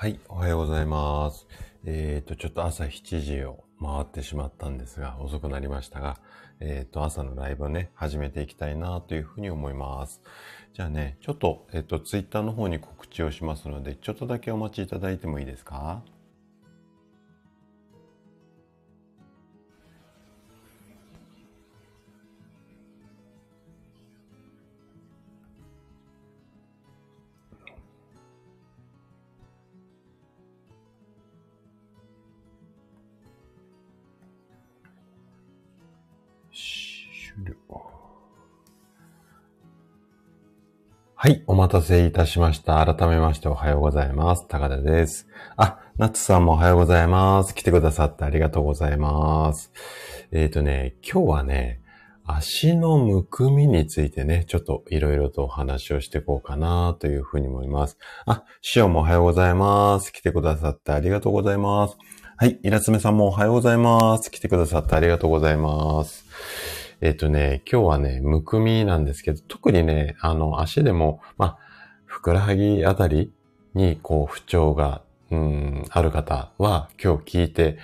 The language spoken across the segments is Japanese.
はい、おはようございます。えっ、と、ちょっと朝7時を回ってしまったんですが、遅くなりましたが、えっ、と、朝のライブをね、始めていきたいなというふうに思います。じゃあね、ちょっと、えっ、と、ツイッターの方に告知をしますので、ちょっとだけお待ちいただいてもいいですか？はい、お待たせいたしました。改めましておはようございます。高田です。あ、ナッツさんもおはようございます。来てくださってありがとうございます。えっ、とね、今日はね、足のむくみについてね、ちょっといろいろとお話をしていこうかなというふうに思います。あ、シオもおはようございます。来てくださってありがとうございます。はい、イラツメさんもおはようございます。来てくださってありがとうございます。えっ、とね、今日はね、むくみなんですけど、特にね、あの、足でも、まあ、ふくらはぎあたりに、こう、不調が、うん、ある方は、今日聞いて、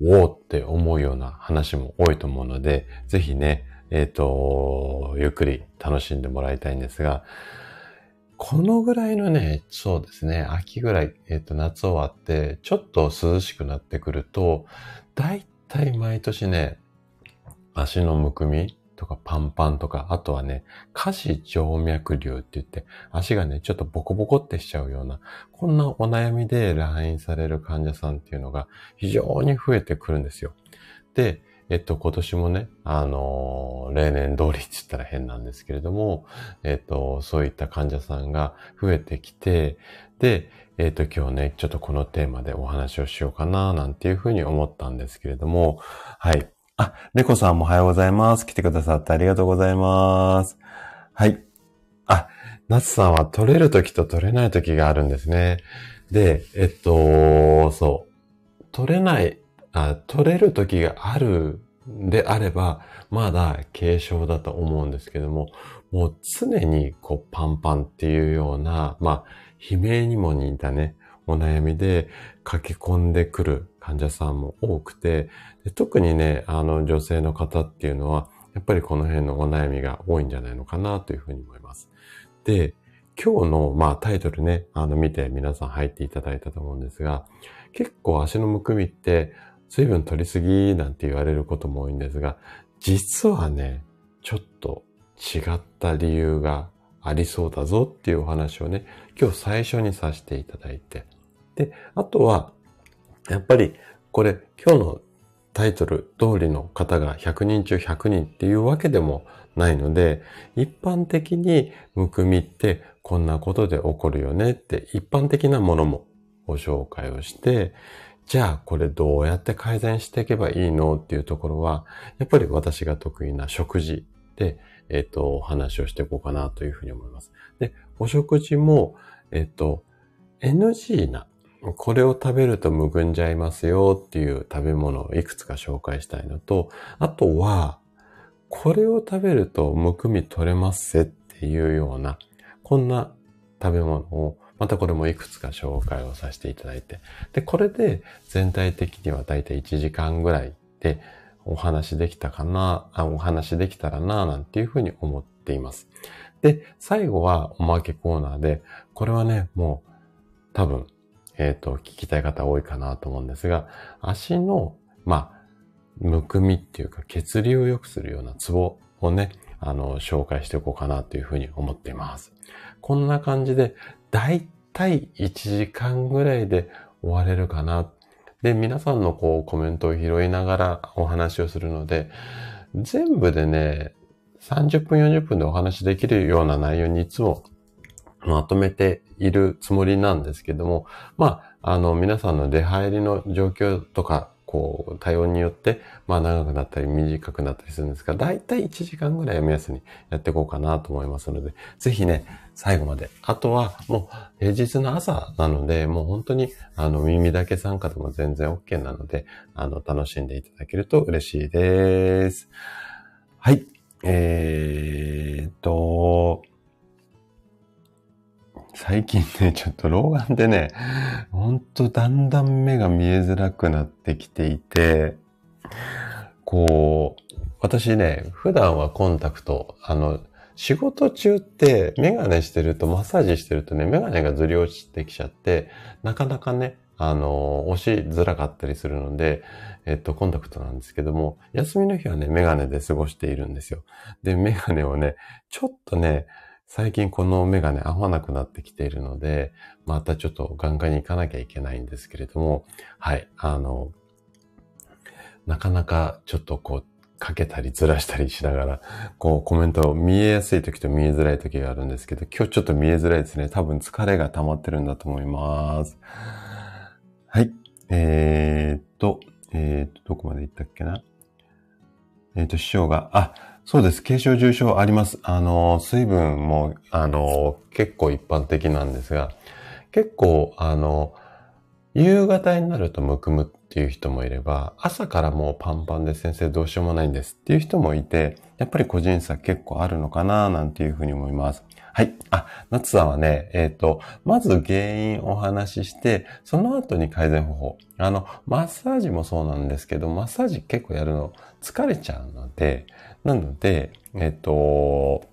おーって思うような話も多いと思うので、ぜひね、えっ、と、ゆっくり楽しんでもらいたいんですが、このぐらいのね、そうですね、秋ぐらい、えっ、と、夏終わって、ちょっと涼しくなってくると、だいたい毎年ね、足のむくみとかパンパンとか、あとはね、下肢静脈瘤って言って、足がね、ちょっとボコボコってしちゃうような、こんなお悩みで来院される患者さんっていうのが非常に増えてくるんですよ。で、えっと、今年もね、あのー例年通りって言ったら変なんですけれども、えっと、そういった患者さんが増えてきて、で、えっと、今日ね、ちょっとこのテーマでお話をしようかな、なんていうふうに思ったんですけれども、はい。あ、猫さんもおはようございます。来てくださってありがとうございます。はい。あ、夏さんは取れる時と取れない時があるんですね。で、えっと、そう。取れない、あ取れる時があるであれば、まだ軽症だと思うんですけども、もう常にこうパンパンっていうような、まあ、悲鳴にも似たね、お悩みで駆け込んでくる患者さんも多くて、特にね、あの女性の方っていうのは、やっぱりこの辺のお悩みが多いんじゃないのかなというふうに思います。で、今日の、まあ、タイトルね、あの見て皆さん入っていただいたと思うんですが、結構足のむくみって水分取りすぎなんて言われることも多いんですが、実はね、ちょっと違った理由がありそうだぞっていうお話をね、今日最初にさせていただいて。で、あとは、やっぱりこれ今日のタイトル通りの方が100人中100人っていうわけでもないので、一般的にむくみってこんなことで起こるよねって一般的なものもご紹介をして、じゃあこれどうやって改善していけばいいのっていうところは、やっぱり私が得意な食事で、えっ、と、お話をしていこうかなというふうに思います。で、お食事も、えっ、と、NG なこれを食べるとむくんじゃいますよっていう食べ物をいくつか紹介したいのと、あとは、これを食べるとむくみ取れますっていうような、こんな食べ物を、またこれもいくつか紹介をさせていただいて、で、これで全体的にはだいたい1時間ぐらいでお話できたかな、あお話できたらな、なんていうふうに思っています。で、最後はおまけコーナーで、これはね、もう多分えっ、と、聞きたい方多いかなと思うんですが、足の、まあ、むくみっていうか血流を良くするようなツボをね、あの、紹介していこうかなというふうに思っています。こんな感じで、だいたい1時間ぐらいで終われるかな。で、皆さんのこうコメントを拾いながらお話をするので、全部でね、30分40分でお話できるような内容にいつもまとめているつもりなんですけども、まあ、あの、皆さんの出入りの状況とか、こう、対応によって、まあ、長くなったり短くなったりするんですが、だいたい1時間ぐらいを目安にやっていこうかなと思いますので、ぜひね、最後まで。あとは、もう、平日の朝なので、もう本当に、あの、耳だけ参加でも全然 OK なので、あの、楽しんでいただけると嬉しいです。はい。えーっと、最近ね、ちょっと老眼でね、ほんとだんだん目が見えづらくなってきていて、こう、私ね、普段はコンタクト、あの、仕事中ってメガネしてると、マッサージしてるとね、メガネがずり落ちてきちゃって、なかなかね、あの、押しづらかったりするので、えっと、コンタクトなんですけども、休みの日はね、メガネで過ごしているんですよ。で、メガネをね、ちょっとね、最近このメガネ合わなくなってきているので、またちょっと眼科に行かなきゃいけないんですけれども、はい、あの、なかなかちょっとこう、かけたりずらしたりしながら、こうコメントを見えやすい時と見えづらい時があるんですけど、今日ちょっと見えづらいですね。多分疲れが溜まってるんだと思います。はい。えー、っと、えー、っと、どこまで行ったっけな？えー、っと、師匠が、あ、そうです。軽症重症あります。あの、水分も、あの、結構一般的なんですが、結構、あの、夕方になるとむくむっていう人もいれば、朝からもうパンパンで先生どうしようもないんですっていう人もいて、やっぱり個人差結構あるのかななんていうふうに思います。はい。あ、夏さんはね、えっ、ー、と、まず原因お話しして、その後に改善方法。あの、マッサージもそうなんですけど、マッサージ結構やるの疲れちゃうので、なので、えっ、ー、と、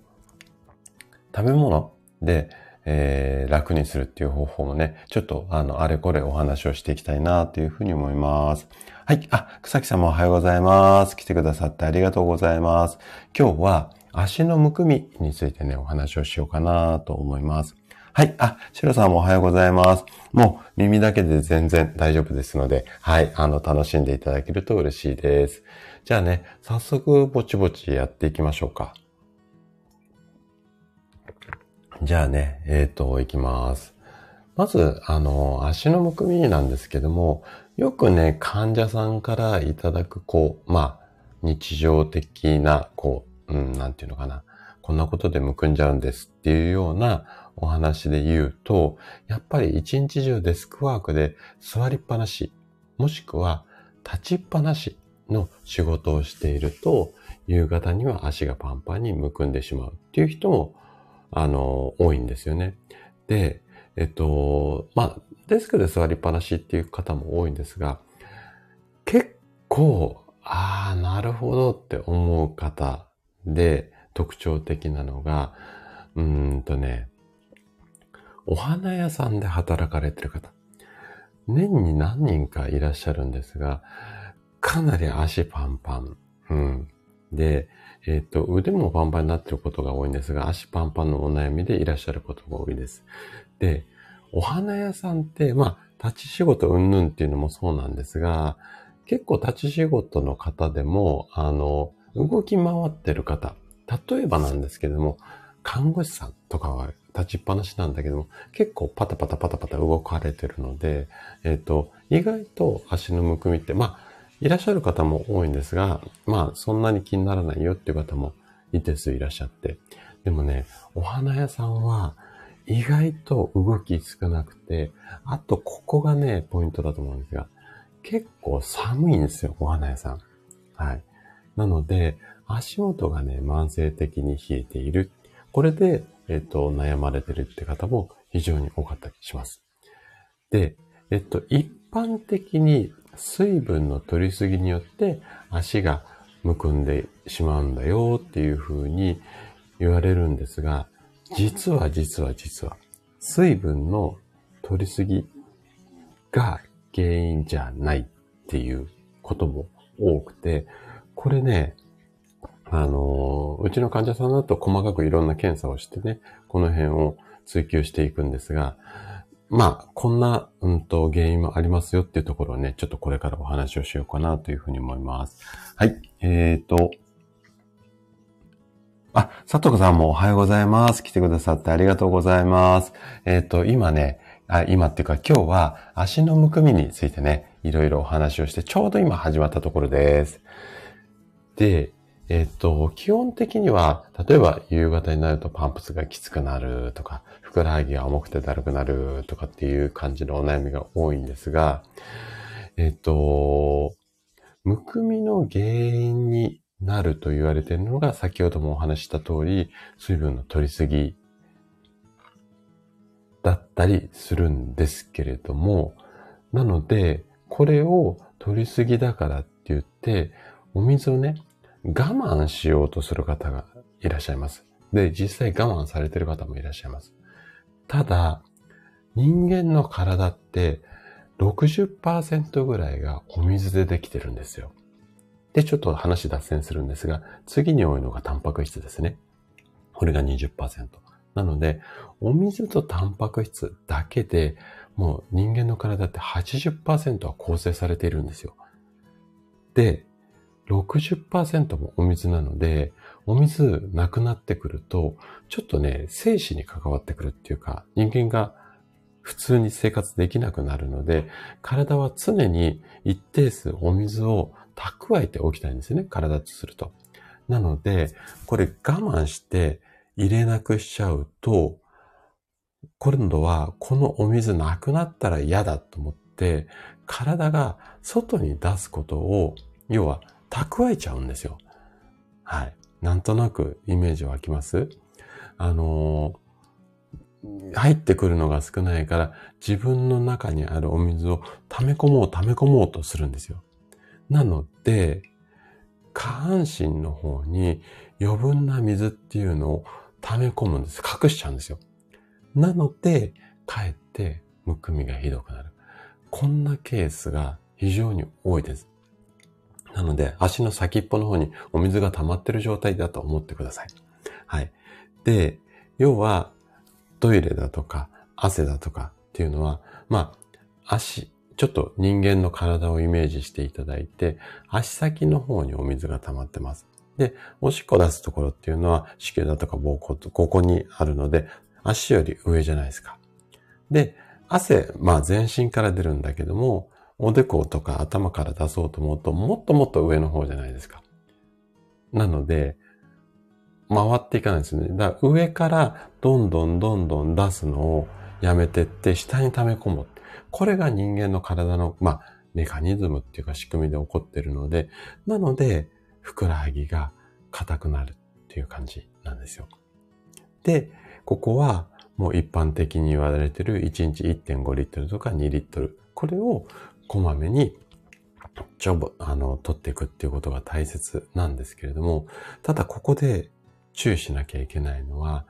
食べ物で、えー、楽にするっていう方法もね、ちょっとあの、あれこれお話をしていきたいなというふうに思います。はい。あ、草木さんもおはようございます。来てくださってありがとうございます。今日は、足のむくみについてね、お話をしようかなと思います。はい。あ、シロさんもおはようございます。もう耳だけで全然大丈夫ですので、はい。あの、楽しんでいただけると嬉しいです。じゃあね、早速ぼちぼちやっていきましょうか。じゃあね、えっ、ー、と、いきます。まず、あの、足のむくみなんですけども、よくね、患者さんからいただく、こう、まあ、日常的な、こう、うん、なんていうのかな。こんなことでむくんじゃうんですっていうようなお話で言うと、やっぱり一日中デスクワークで座りっぱなし、もしくは立ちっぱなしの仕事をしていると、夕方には足がパンパンにむくんでしまうっていう人も、あの、多いんですよね。で、えっと、まあ、デスクで座りっぱなしっていう方も多いんですが、結構、ああ、なるほどって思う方で特徴的なのが、うーんとね、お花屋さんで働かれてる方。年に何人かいらっしゃるんですが、かなり足パンパン。うん。で、えっ、ー、と、腕もパンパンになってることが多いんですが、足パンパンのお悩みでいらっしゃることが多いです。で、お花屋さんって、まあ、立ち仕事うんぬんっていうのもそうなんですが、結構立ち仕事の方でも、あの、動き回ってる方、例えばなんですけども、看護師さんとかは立ちっぱなしなんだけども、結構パタパタパタパタ動かれてるので、えっ、ー、と、意外と足のむくみって、まあ、いらっしゃる方も多いんですが、まあ、そんなに気にならないよっていう方も一定数いらっしゃって。でもね、お花屋さんは意外と動き少なくて、あとここがね、ポイントだと思うんですが、結構寒いんですよ、お花屋さん。はい。なので、足元がね、慢性的に冷えている。これで、えっと、悩まれてるって方も非常に多かったりします。で、えっと、一般的に水分の取りすぎによって足がむくんでしまうんだよっていうふうに言われるんですが、実は実は実は、水分の取りすぎが原因じゃないっていうことも多くて、これね、あの、うちの患者さんだと細かくいろんな検査をしてね、この辺を追求していくんですが、まあ、こんな、うんと、原因もありますよっていうところをね、ちょっとこれからお話をしようかなというふうに思います。はい。えーと、あ、佐藤さんもおはようございます。来てくださってありがとうございます。えっ、ー、と、今ね、あ今っていうか今日は足のむくみについてね、いろいろお話をして、ちょうど今始まったところです。で、えっと、基本的には、例えば夕方になるとパンプスがきつくなるとか、ふくらはぎが重くてだるくなるとかっていう感じのお悩みが多いんですが、えっと、むくみの原因になると言われているのが、先ほどもお話した通り、水分の取りすぎだったりするんですけれども、なので、これを取りすぎだからって言って、お水をね、我慢しようとする方がいらっしゃいます。で、実際我慢されてる方もいらっしゃいます。ただ、人間の体って60%ぐらいがお水でできてるんですよ。で、ちょっと話脱線するんですが、次に多いのがタンパク質ですね。これが20%。なので、お水とタンパク質だけでもう人間の体って80%は構成されているんですよ。で、60%もお水なので、お水なくなってくると、ちょっとね、生死に関わってくるっていうか、人間が普通に生活できなくなるので、体は常に一定数お水を蓄えておきたいんですよね、体とすると。なので、これ我慢して入れなくしちゃうと、今度はこのお水なくなったら嫌だと思って、体が外に出すことを、要は蓄えちゃうんですよ。はい。なんとなくイメージ湧きます？あのー、入ってくるのが少ないから自分の中にあるお水を溜め込もう溜め込もうとするんですよ。なので、下半身の方に余分な水っていうのを溜め込むんです。隠しちゃうんですよ。なので、かえってむくみがひどくなる。こんなケースが非常に多いです。なので、足の先っぽの方にお水が溜まってる状態だと思ってください。はい。で、要は、トイレだとか、汗だとかっていうのは、まあ、足、ちょっと人間の体をイメージしていただいて、足先の方にお水が溜まってます。で、おしっこ出すところっていうのは、子宮だとか膀胱と、ここにあるので、足より上じゃないですか。で、汗、まあ全身から出るんだけども、おでことか頭から出そうと思うと、もっともっと上の方じゃないですか。なので、回っていかないですね。だから上からどんどんどんどん出すのをやめてって下に溜め込む。これが人間の体の、まあ、メカニズムっていうか仕組みで起こってるので、なので、ふくらはぎが硬くなるっていう感じなんですよ。で、ここはもう一般的に言われてる1日1.5リットルとか2リットル。これをこまめにちょぼ、あの、取っていくっていうことが大切なんですけれども、ただここで注意しなきゃいけないのは、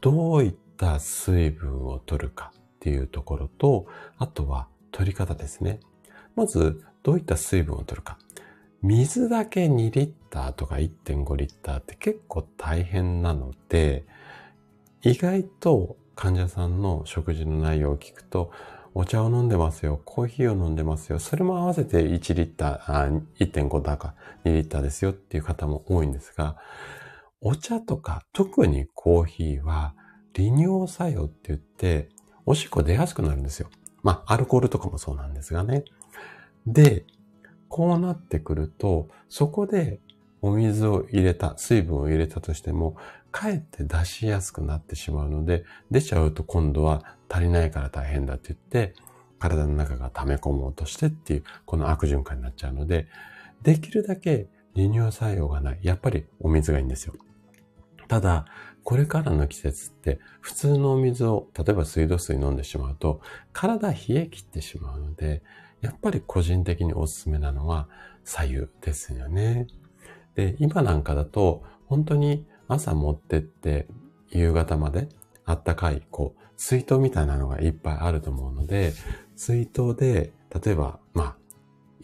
どういった水分を取るかっていうところと、あとは取り方ですね。まず、どういった水分を取るか。水だけ2リッターとか1.5リッターって結構大変なので、意外と患者さんの食事の内容を聞くと、お茶を飲んでますよ、コーヒーを飲んでますよ、それも合わせて1リッター、1.5だか2リッターですよっていう方も多いんですが、お茶とか特にコーヒーは利尿作用って言って、おしっこ出やすくなるんですよ。まあ、アルコールとかもそうなんですがね。で、こうなってくると、そこでお水を入れた、水分を入れたとしても、かえって出しやすくなってしまうので、出ちゃうと今度は足りないから大変だって言って、体の中が溜め込もうとしてっていう、この悪循環になっちゃうので、できるだけ利尿作用がない。やっぱりお水がいいんですよ。ただ、これからの季節って普通のお水を、例えば水道水飲んでしまうと、体冷え切ってしまうので、やっぱり個人的におすすめなのは左右ですよね。で、今なんかだと、本当に朝持ってって夕方まであったかい、こう、水筒みたいなのがいっぱいあると思うので、水筒で、例えば、まあ、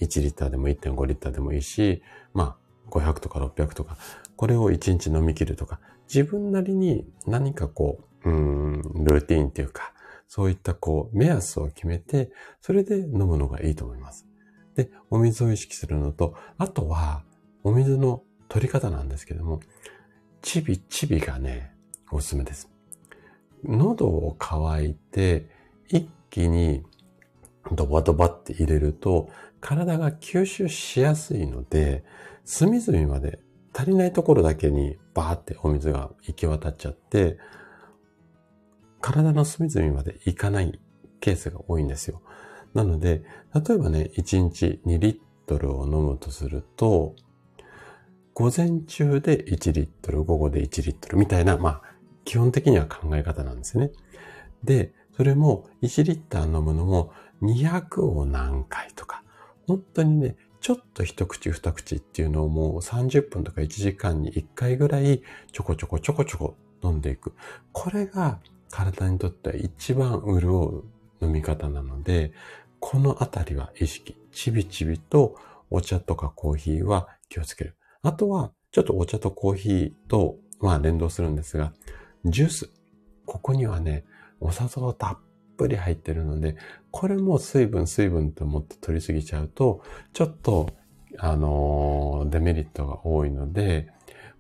1リッターでも1.5リッターでもいいし、まあ、500とか600とか、これを1日飲み切るとか、自分なりに何かこう、うん、ルーティーンっていうか、そういったこう、目安を決めて、それで飲むのがいいと思います。で、お水を意識するのと、あとは、お水の取り方なんですけども、ちびちびがね、おすすめです。喉を乾いて、一気にドバドバって入れると、体が吸収しやすいので、隅々まで足りないところだけにバーってお水が行き渡っちゃって、体の隅々まで行かないケースが多いんですよ。なので、例えばね、1日2リットルを飲むとすると、午前中で1リットル、午後で1リットルみたいな、まあ、基本的には考え方なんですね。で、それも1リッター飲むのも200を何回とか、本当にね、ちょっと一口二口っていうのをもう30分とか1時間に1回ぐらいちょこちょこちょこちょこ飲んでいく。これが体にとっては一番潤う飲み方なので、このあたりは意識。ちびちびとお茶とかコーヒーは気をつける。あとは、ちょっとお茶とコーヒーと、まあ連動するんですが、ジュース。ここにはね、お砂糖たっぷり入ってるので、これも水分水分と思って取りすぎちゃうと、ちょっと、あのー、デメリットが多いので、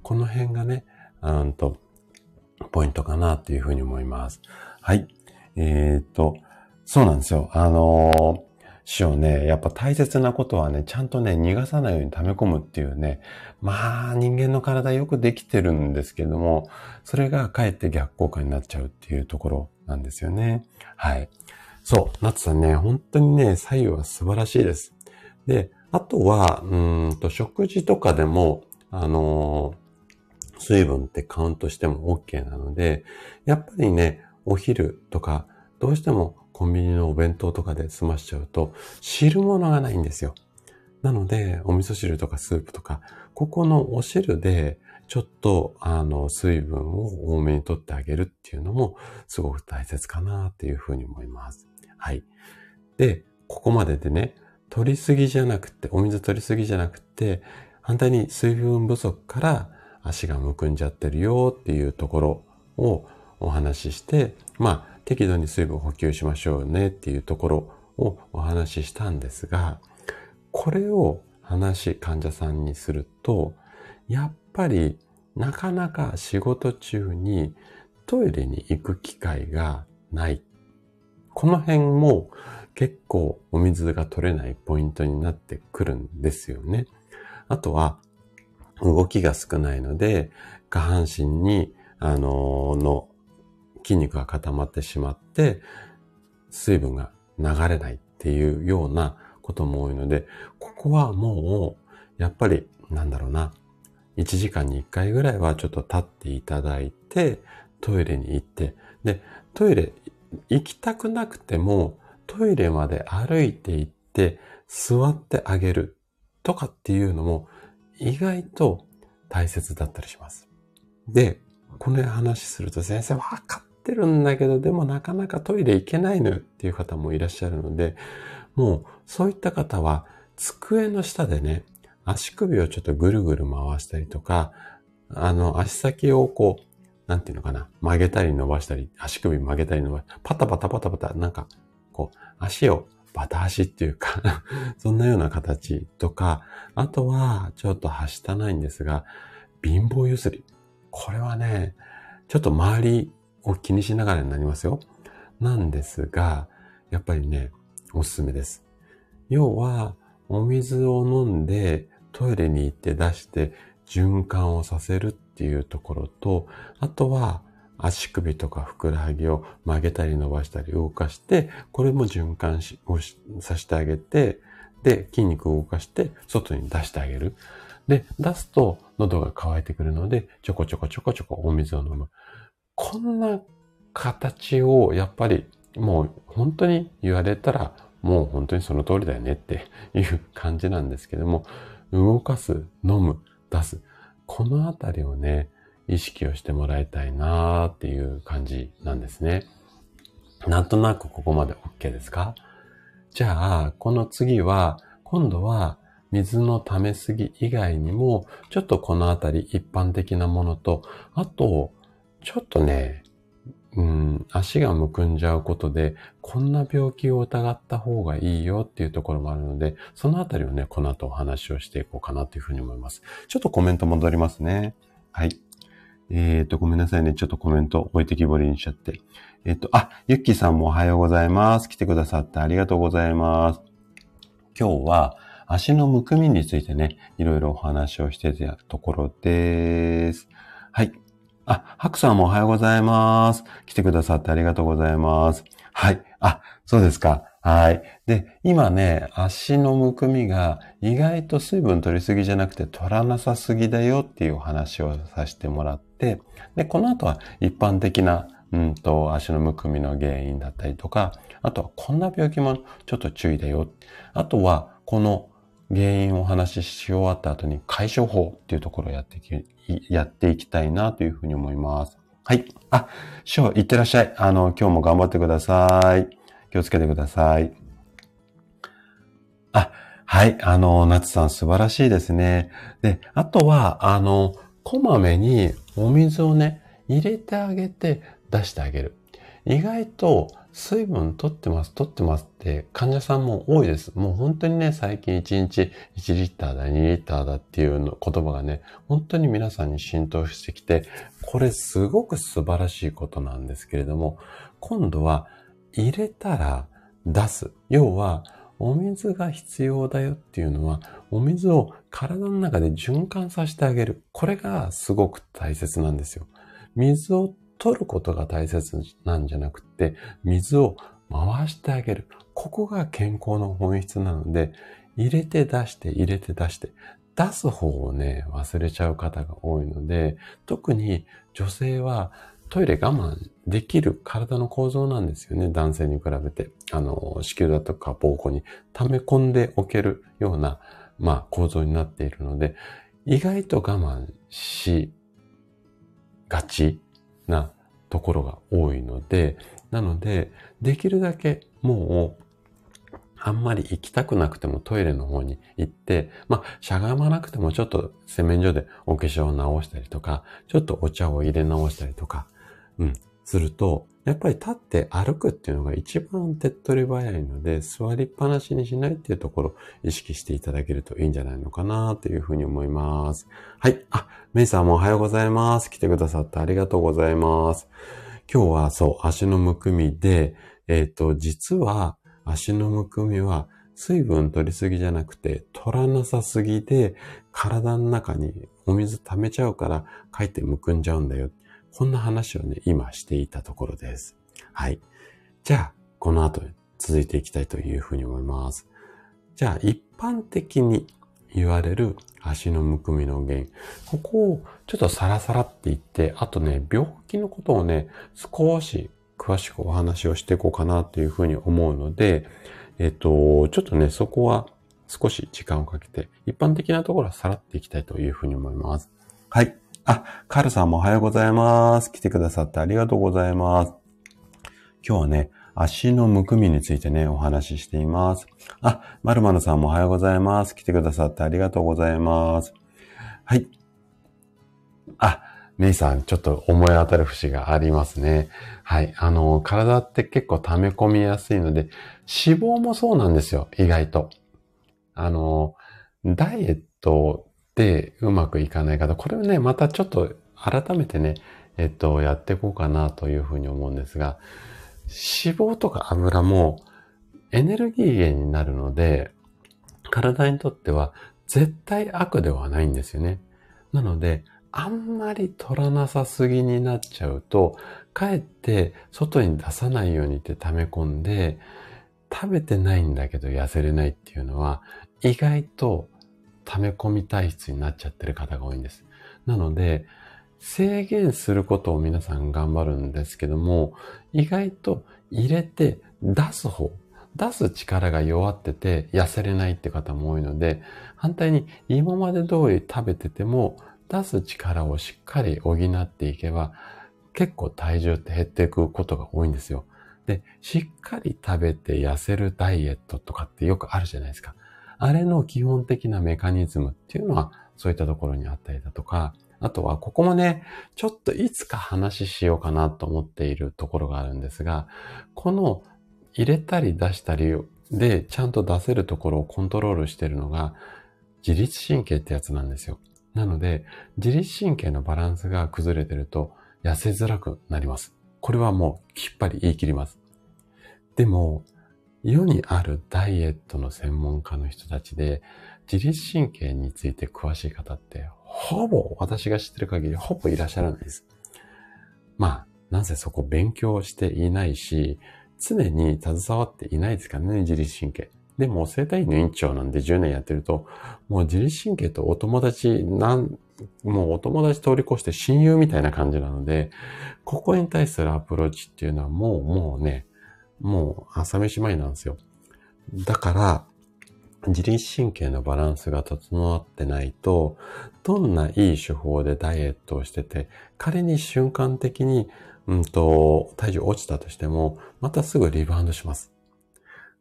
この辺がね、うんと、ポイントかなっていうふうに思います。はい。えっ、と、そうなんですよ。あのー塩ね、やっぱ大切なことはね、ちゃんとね、逃がさないように溜め込むっていうね、まあ人間の体よくできてるんですけども、それがかえって逆効果になっちゃうっていうところなんですよね。はい。そう、ナツさんね、本当にね、左右は素晴らしいです。で、あとは、うんと、食事とかでも、あのー、水分ってカウントしても OK なので、やっぱりね、お昼とか、どうしてもコンビニのお弁当とかで済ましちゃうと、汁物がないんですよ。なので、お味噌汁とかスープとか、ここのお汁で、ちょっと、あの、水分を多めに取ってあげるっていうのも、すごく大切かなっていうふうに思います。はい。で、ここまででね、取りすぎじゃなくて、お水取りすぎじゃなくて、反対に水分不足から足がむくんじゃってるよっていうところをお話しして、まあ、適度に水分補給しましょうねっていうところをお話ししたんですが、これを話し、患者さんにすると、やっぱりなかなか仕事中にトイレに行く機会がない。この辺も結構お水が取れないポイントになってくるんですよね。あとは動きが少ないので下半身にあのの筋肉が固まってしまって、水分が流れないっていうようなことも多いので、ここはもう、やっぱり、なんだろうな、1時間に1回ぐらいはちょっと立っていただいて、トイレに行って、で、トイレ行きたくなくても、トイレまで歩いて行って、座ってあげるとかっていうのも、意外と大切だったりします。で、この話すると先生、わかってるんだけど、でもなかなかトイレ行けないのよっていう方もいらっしゃるので、もうそういった方は机の下でね、足首をちょっとぐるぐる回したりとか、あの、足先をこう、なんていうのかな、曲げたり伸ばしたり、足首曲げたり伸ばしたりパタパタパタパタ、なんか、こう、足をバタ足っていうか そんなような形とか、あとは、ちょっとはしたないんですが、貧乏ゆすり。これはね、ちょっと周りを気にしながらになりますよ。なんですが、やっぱりね、おすすめです。要は、お水を飲んでトイレに行って出して循環をさせるっていうところと、あとは足首とかふくらはぎを曲げたり伸ばしたり動かして、これも循環をさせてあげて、で、筋肉を動かして外に出してあげる。で、出すと喉が渇いてくるので、ちょこちょこちょこちょこお水を飲む。こんな形をやっぱりもう本当に言われたらもう本当にその通りだよねっていう感じなんですけども、動かす、飲む、出す。このあたりをね、意識をしてもらいたいなーっていう感じなんですね。なんとなくここまで OK ですか？じゃあ、この次は、今度は水の溜めすぎ以外にも、ちょっとこのあたり一般的なものと、あと、ちょっとね、うん、足がむくんじゃうことで、こんな病気を疑った方がいいよっていうところもあるので、そのあたりをね、この後お話をしていこうかなというふうに思います。ちょっとコメント戻りますね。はい。えっ、ー、と、ごめんなさいね。ちょっとコメント置いてきぼりにしちゃって。えっ、ー、と、あ、ゆっきーさんもおはようございます。来てくださってありがとうございます。今日は足のむくみについてね、いろいろお話をしてたところです。はい。あ、ハクさんもおはようございます。来てくださってありがとうございます。はい。あ、そうですか。はい。で、今ね、足のむくみが意外と水分取りすぎじゃなくて取らなさすぎだよっていうお話をさせてもらって、で、この後は一般的なうんと、足のむくみの原因だったりとか、あとはこんな病気もちょっと注意だよ。あとは、この原因をお話しし終わった後に解消法っていうところをやっていき、やっていきたいなというふうに思います。はい。あ、師匠、いってらっしゃい。あの、今日も頑張ってください。気をつけてください。あ、はい。あの、夏さん素晴らしいですね。で、あとは、あの、こまめにお水をね、入れてあげて出してあげる。意外と水分取ってます、取ってますって患者さんも多いです。もう本当にね、最近1日1リッターだ、2リッターだっていうの言葉がね、本当に皆さんに浸透してきて、これすごく素晴らしいことなんですけれども、今度は入れたら出す。要は、お水が必要だよっていうのは、お水を体の中で循環させてあげる。これがすごく大切なんですよ。水を取ることが大切なんじゃなくて、水を回してあげる。ここが健康の本質なので、入れて出して入れて出して、出す方をね、忘れちゃう方が多いので、特に女性はトイレ我慢できる体の構造なんですよね。男性に比べて。あの、子宮だとか膀胱に溜め込んでおけるような、まあ、構造になっているので、意外と我慢しがちなところが多いので、なので、できるだけもう、あんまり行きたくなくてもトイレの方に行って、まあ、しゃがまなくてもちょっと洗面所でお化粧を直したりとか、ちょっとお茶を入れ直したりとか、うん、すると、やっぱり立って歩くっていうのが一番手っ取り早いので、座りっぱなしにしないっていうところを意識していただけるといいんじゃないのかなというふうに思います。はい。あ、メイさんもおはようございます。来てくださってありがとうございます。今日はそう、足のむくみで、えっ、ー、と、実は足のむくみは水分取りすぎじゃなくて、取らなさすぎで体の中にお水溜めちゃうから、かえってむくんじゃうんだよ。こんな話をね、今していたところです。はい。じゃあ、この後続いていきたいというふうに思います。じゃあ、一般的に言われる足のむくみの原因。ここをちょっとサラサラって言って、あとね、病気のことをね、少し詳しくお話をしていこうかなというふうに思うので、えっと、ちょっとね、そこは少し時間をかけて、一般的なところはさらっていきたいというふうに思います。はい。あ、カルさんもおはようございます。来てくださってありがとうございます。今日はね、足のむくみについてね、お話ししています。あ、まるまるさんもおはようございます。来てくださってありがとうございます。はい。あ、メイさん、ちょっと思い当たる節がありますね。はい。あの、体って結構溜め込みやすいので、脂肪もそうなんですよ、意外と。あの、ダイエットでうまくいかない方、これをね、またちょっと改めてね、えっと、やっていこうかなというふうに思うんですが、脂肪とか油もエネルギー源になるので、体にとっては絶対悪ではないんですよね。なので、あんまり取らなさすぎになっちゃうと、かえって外に出さないようにって溜め込んで、食べてないんだけど痩せれないっていうのは、意外と溜め込み体質になっちゃってる方が多いんです。なので、制限することを皆さん頑張るんですけども、意外と入れて出す方、出す力が弱ってて痩せれないって方も多いので、反対に今まで通り食べてても出す力をしっかり補っていけば、結構体重って減っていくことが多いんですよ。で、しっかり食べて痩せるダイエットとかってよくあるじゃないですか。あれの基本的なメカニズムっていうのはそういったところにあったりだとか、あとはここもね、ちょっといつか話しようかなと思っているところがあるんですが、この入れたり出したりでちゃんと出せるところをコントロールしているのが自律神経ってやつなんですよ。なので、自律神経のバランスが崩れてると痩せづらくなります。これはもうきっぱり言い切ります。でも、世にあるダイエットの専門家の人たちで、自律神経について詳しい方って、ほぼ、私が知ってる限り、ほぼいらっしゃらないです。まあ、なぜそこ勉強していないし、常に携わっていないですからね、自律神経。でも、生体院の院長なんで10年やってると、もう自律神経とお友達、なん、もうお友達通り越して親友みたいな感じなので、ここに対するアプローチっていうのはもう、もうね、もう朝飯前なんですよ。だから、自律神経のバランスが整ってないと、どんないい手法でダイエットをしてて、仮に瞬間的に、うんと、体重落ちたとしても、またすぐリバウンドします。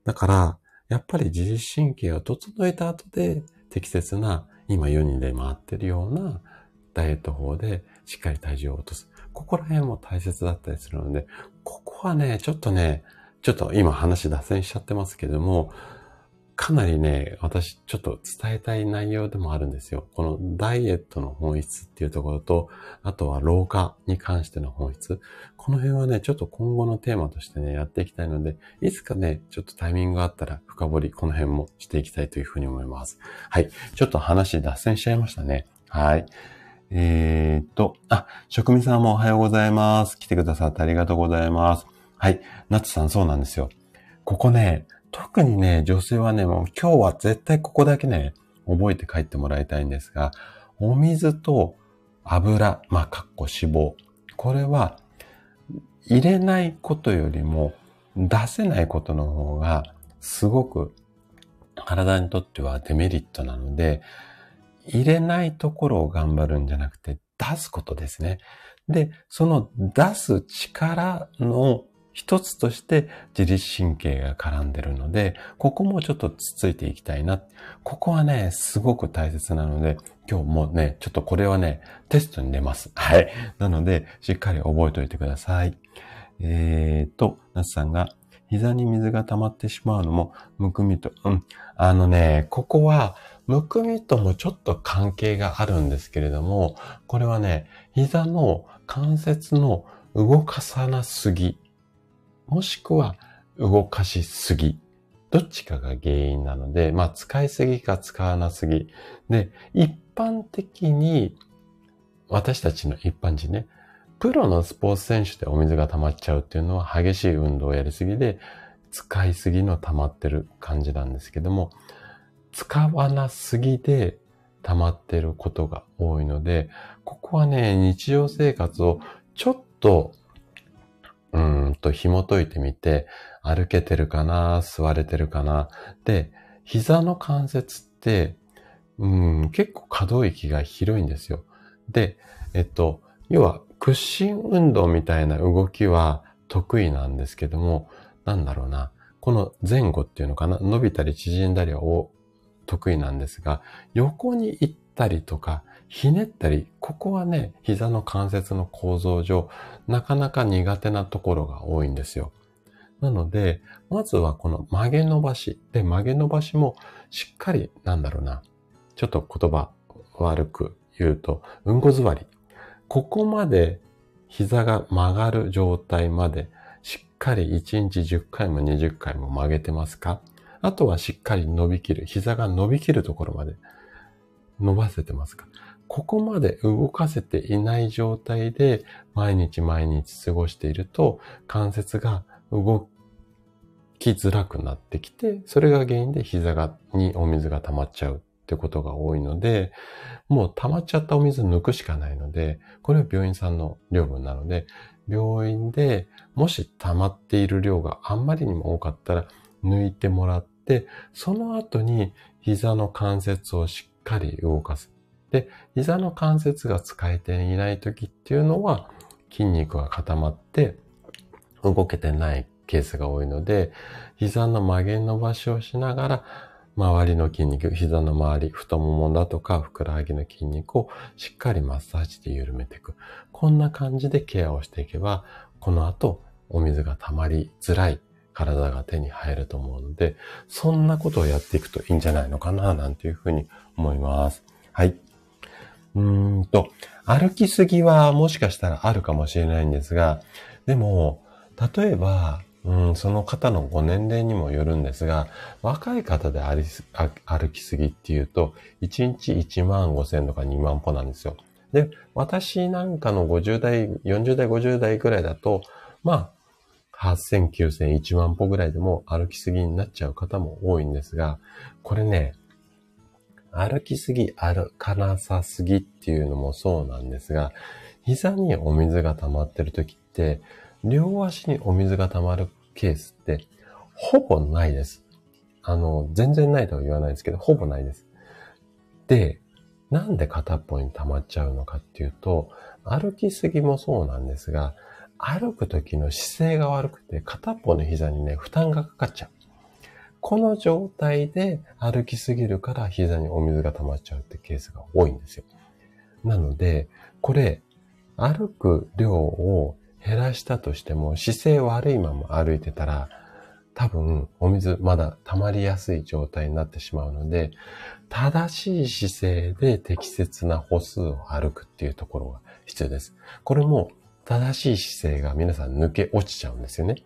だから、やっぱり自律神経を整えた後で、適切な、今世にで回ってるようなダイエット法で、しっかり体重を落とす。ここら辺も大切だったりするので、ここはね、ちょっとね、ちょっと今話脱線しちゃってますけども、かなりね、私ちょっと伝えたい内容でもあるんですよ。このダイエットの本質っていうところと、あとは老化に関しての本質。この辺はね、ちょっと今後のテーマとしてね、やっていきたいので、いつかね、ちょっとタイミングがあったら深掘り、この辺もしていきたいというふうに思います。はい。ちょっと話脱線しちゃいましたね。はい。えー、っと、あ、職味さんもおはようございます。来てくださってありがとうございます。はい。ナッツさんそうなんですよ。ここね、特にね、女性はね、もう今日は絶対ここだけね、覚えて帰ってもらいたいんですが、お水と油、まあ、かっこ脂肪。これは、入れないことよりも出せないことの方が、すごく体にとってはデメリットなので、入れないところを頑張るんじゃなくて、出すことですね。で、その出す力の一つとして自律神経が絡んでるので、ここもちょっとつついていきたいな。ここはね、すごく大切なので、今日もね、ちょっとこれはね、テストに出ます。はい。なので、しっかり覚えておいてください。えーと、なつさんが、膝に水が溜まってしまうのも、むくみと、うん。あのね、ここは、むくみともちょっと関係があるんですけれども、これはね、膝の関節の動かさなすぎもしくは動かしすぎ。どっちかが原因なので、まあ使いすぎか使わなすぎ。で、一般的に私たちの一般人ね、プロのスポーツ選手でお水が溜まっちゃうっていうのは激しい運動をやりすぎで使いすぎの溜まってる感じなんですけども、使わなすぎで溜まってることが多いので、ここはね、日常生活をちょっとうんと紐解いてみて、歩けてるかな、座れてるかな。で、膝の関節って、うん、結構可動域が広いんですよ。で、えっと、要は屈伸運動みたいな動きは得意なんですけども、なんだろうな。この前後っていうのかな。伸びたり縮んだりは得意なんですが、横に行ったりとか、ひねったり、ここはね、膝の関節の構造上、なかなか苦手なところが多いんですよ。なので、まずはこの曲げ伸ばし。で、曲げ伸ばしもしっかり、なんだろうな。ちょっと言葉悪く言うと、うんこ座り。ここまで膝が曲がる状態までしっかり1日10回も20回も曲げてますか？あとはしっかり伸びきる。膝が伸びきるところまで伸ばせてますか？ここまで動かせていない状態で毎日毎日過ごしていると関節が動きづらくなってきて、それが原因で膝が、にお水が溜まっちゃうってことが多いので、もう溜まっちゃったお水抜くしかないので、これは病院さんの量分なので、病院でもし溜まっている量があんまりにも多かったら抜いてもらって、その後に膝の関節をしっかり動かす。で、膝の関節が使えていない時っていうのは筋肉が固まって動けてないケースが多いので、膝の曲げ伸ばしをしながら、周りの筋肉、膝の周り、太ももだとか、ふくらはぎの筋肉をしっかりマッサージで緩めていく。こんな感じでケアをしていけば、この後、お水が溜まりづらい体が手に入ると思うので、そんなことをやっていくといいんじゃないのかな、なんていうふうに思います。はい。うんと、歩きすぎはもしかしたらあるかもしれないんですが、でも、例えば、うん、その方のご年齢にもよるんですが、若い方で歩きすぎっていうと、1日1万5千とか2万歩なんですよ。で、私なんかの50代、40代、50代くらいだと、まあ、8000、9000、1万歩ぐらいでも歩きすぎになっちゃう方も多いんですが、これね、歩きすぎ、歩かなさすぎっていうのもそうなんですが、膝にお水が溜まってる時って、両足にお水が溜まるケースってほぼないです。あの、全然ないとは言わないですけど、ほぼないです。で、なんで片っぽに溜まっちゃうのかっていうと、歩きすぎもそうなんですが、歩く時の姿勢が悪くて片っぽの膝にね、負担がかかっちゃう。この状態で歩きすぎるから膝にお水が溜まっちゃうってケースが多いんですよ。なので、これ、歩く量を減らしたとしても姿勢悪いまま歩いてたら多分お水まだ溜まりやすい状態になってしまうので正しい姿勢で適切な歩数を歩くっていうところが必要です。これも正しい姿勢が皆さん抜け落ちちゃうんですよね。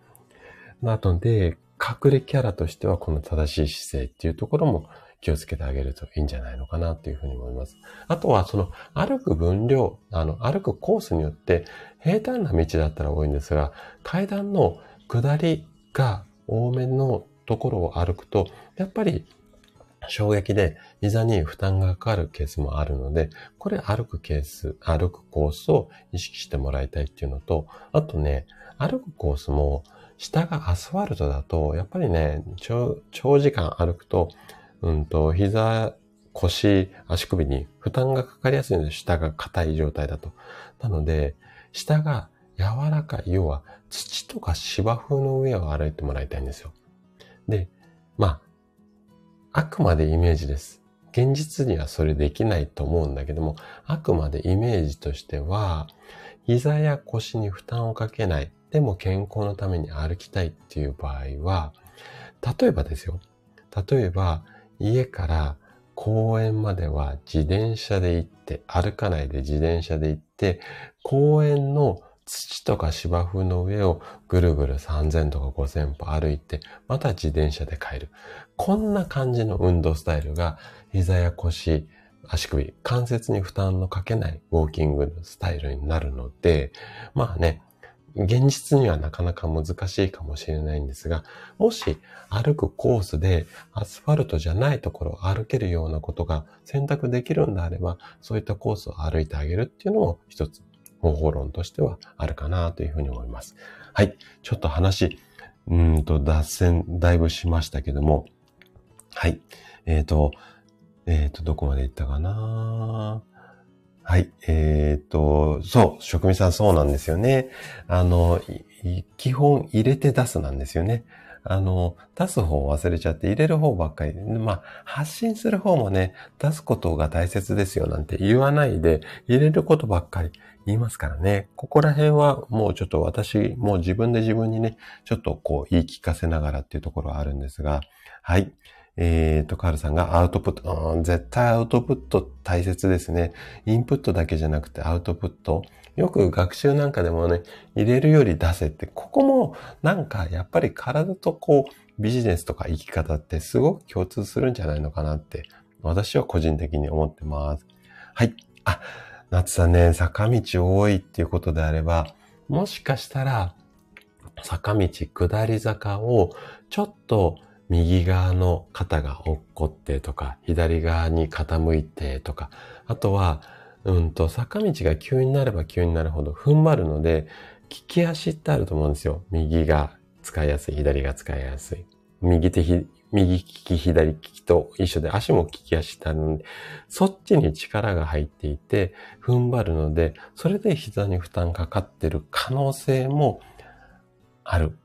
なので、隠れキャラとしてはこの正しい姿勢っていうところも気をつけてあげるといいんじゃないのかなっていうふうに思います。あとはその歩く分量、あの歩くコースによって平坦な道だったら多いんですが、階段の下りが多めのところを歩くと、やっぱり衝撃で膝に負担がかかるケースもあるので、これ歩くケース、歩くコースを意識してもらいたいっていうのと、あとね、歩くコースも下がアスファルトだと、やっぱりね、長時間歩くと、うんと、膝、腰、足首に負担がかかりやすいので、下が硬い状態だと。なので、下が柔らかい、要は土とか芝生の上を歩いてもらいたいんですよ。で、まあ、あくまでイメージです。現実にはそれできないと思うんだけども、あくまでイメージとしては、膝や腰に負担をかけない、でも健康のために歩きたいっていう場合は、例えばですよ。例えば、家から公園までは自転車で行って、歩かないで自転車で行って、公園の土とか芝生の上をぐるぐる3000とか5000歩歩いて、また自転車で帰る。こんな感じの運動スタイルが膝や腰、足首、関節に負担のかけないウォーキングのスタイルになるので、まあね、現実にはなかなか難しいかもしれないんですが、もし歩くコースでアスファルトじゃないところを歩けるようなことが選択できるんであれば、そういったコースを歩いてあげるっていうのも一つ方法論としてはあるかなというふうに思います。はい。ちょっと話、うんと脱線だいぶしましたけども、はい。えっ、ー、と、えっ、ー、と、どこまで行ったかな？はい。えっ、と、そう、職味さんそうなんですよね。あの、基本入れて出すなんですよね。あの、出す方を忘れちゃって入れる方ばっかり。まあ、発信する方もね、出すことが大切ですよなんて言わないで、入れることばっかり言いますからね。ここら辺はもうちょっと私、もう自分で自分にね、ちょっとこう言い聞かせながらっていうところはあるんですが、はい。えっ、ー、と、カールさんがアウトプット、うん、絶対アウトプット大切ですね。インプットだけじゃなくてアウトプット。よく学習なんかでもね、入れるより出せって、ここもなんかやっぱり体とこうビジネスとか生き方ってすごく共通するんじゃないのかなって私は個人的に思ってます。はい。あ、夏さんね、坂道多いっていうことであれば、もしかしたら坂道下り坂をちょっと右側の肩が落っこってとか、左側に傾いてとか、あとは、うんと、坂道が急になれば急になるほど踏ん張るので、利き足ってあると思うんですよ。右が使いやすい、左が使いやすい。右手、右利き、左利きと一緒で足も利き足ってあるので、そっちに力が入っていて、踏ん張るので、それで膝に負担かかってる可能性もある。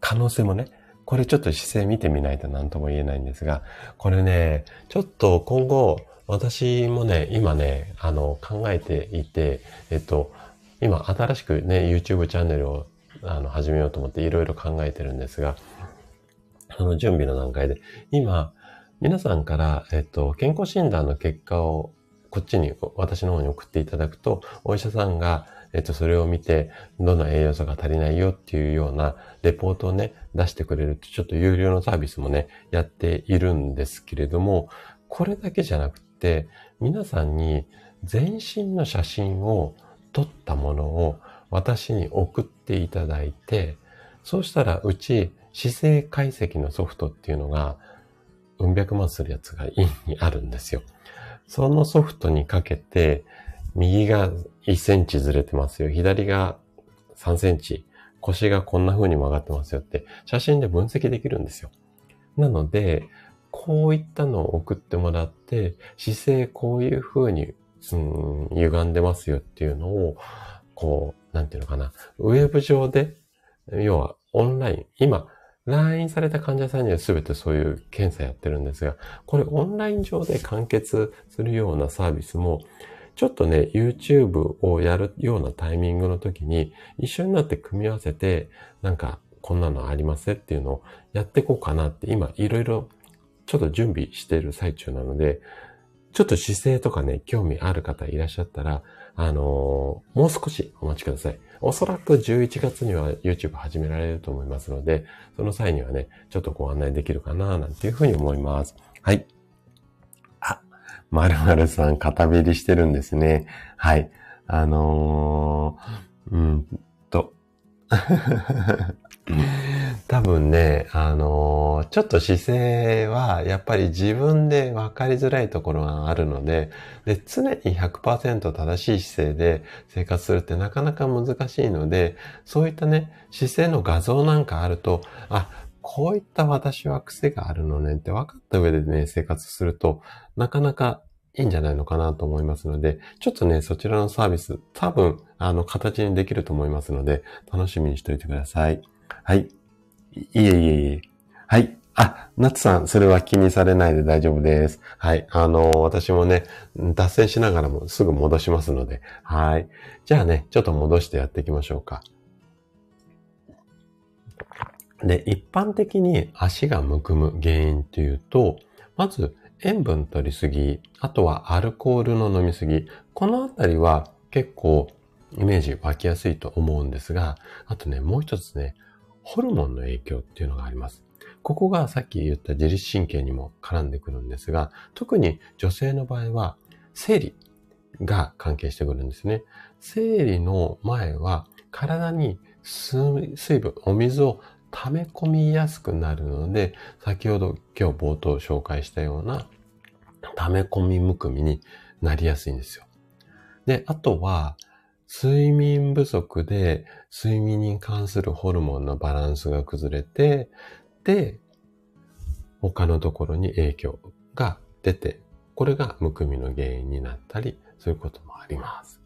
可能性もね、これちょっと姿勢見てみないと何とも言えないんですが、これね、ちょっと今後、私もね、今ね、あの、考えていて、えっと、今新しくね、YouTube チャンネルをあの始めようと思っていろいろ考えてるんですが、その準備の段階で、今、皆さんから、えっと、健康診断の結果をこっちに、私の方に送っていただくと、お医者さんが、っと、それを見て、どんな栄養素が足りないよっていうようなレポートをね、出してくれるちょっと有料のサービスもね、やっているんですけれども、これだけじゃなくて、皆さんに全身の写真を撮ったものを私に送っていただいて、そうしたら、うち姿勢解析のソフトっていうのが、うん百万するやつがインにあるんですよ。そのソフトにかけて、右が1センチずれてますよ。左が3センチ。腰がこんな風に曲がってますよって、写真で分析できるんですよ。なので、こういったのを送ってもらって、姿勢こういう風に、うん、歪んでますよっていうのを、こう、なんていうのかな。ウェブ上で、要はオンライン、今、来院された患者さんには全てそういう検査やってるんですが、これオンライン上で完結するようなサービスも、ちょっとね、YouTube をやるようなタイミングの時に、一緒になって組み合わせて、なんか、こんなのありますっていうのをやっていこうかなって、今、いろいろ、ちょっと準備している最中なので、ちょっと姿勢とかね、興味ある方いらっしゃったら、あのー、もう少しお待ちください。おそらく11月には YouTube 始められると思いますので、その際にはね、ちょっとご案内できるかな、なんていうふうに思います。はい。まるまるさん、片べりしてるんですね。はい。あのー、うんと。多分ね、あのー、ちょっと姿勢はやっぱり自分で分かりづらいところがあるので、で、常に100%正しい姿勢で生活するってなかなか難しいので、そういったね、姿勢の画像なんかあると、あ、こういった私は癖があるのねって分かった上でね、生活すると、なかなかいいんじゃないのかなと思いますので、ちょっとね、そちらのサービス、多分、あの、形にできると思いますので、楽しみにしておいてください。はい。いえいえいえ。はい。あ、ナツさん、それは気にされないで大丈夫です。はい。あの、私もね、脱線しながらもすぐ戻しますので。はい。じゃあね、ちょっと戻してやっていきましょうか。で、一般的に足がむくむ原因っていうと、まず、塩分取りすぎ、あとはアルコールの飲みすぎ、このあたりは結構イメージ湧きやすいと思うんですが、あとね、もう一つね、ホルモンの影響っていうのがあります。ここがさっき言った自律神経にも絡んでくるんですが、特に女性の場合は生理が関係してくるんですね。生理の前は体に水分、お水を溜め込みやすくなるので、先ほど今日冒頭紹介したような溜め込みむくみになりやすいんですよ。で、あとは、睡眠不足で睡眠に関するホルモンのバランスが崩れて、で、他のところに影響が出て、これがむくみの原因になったり、そういうこともあります。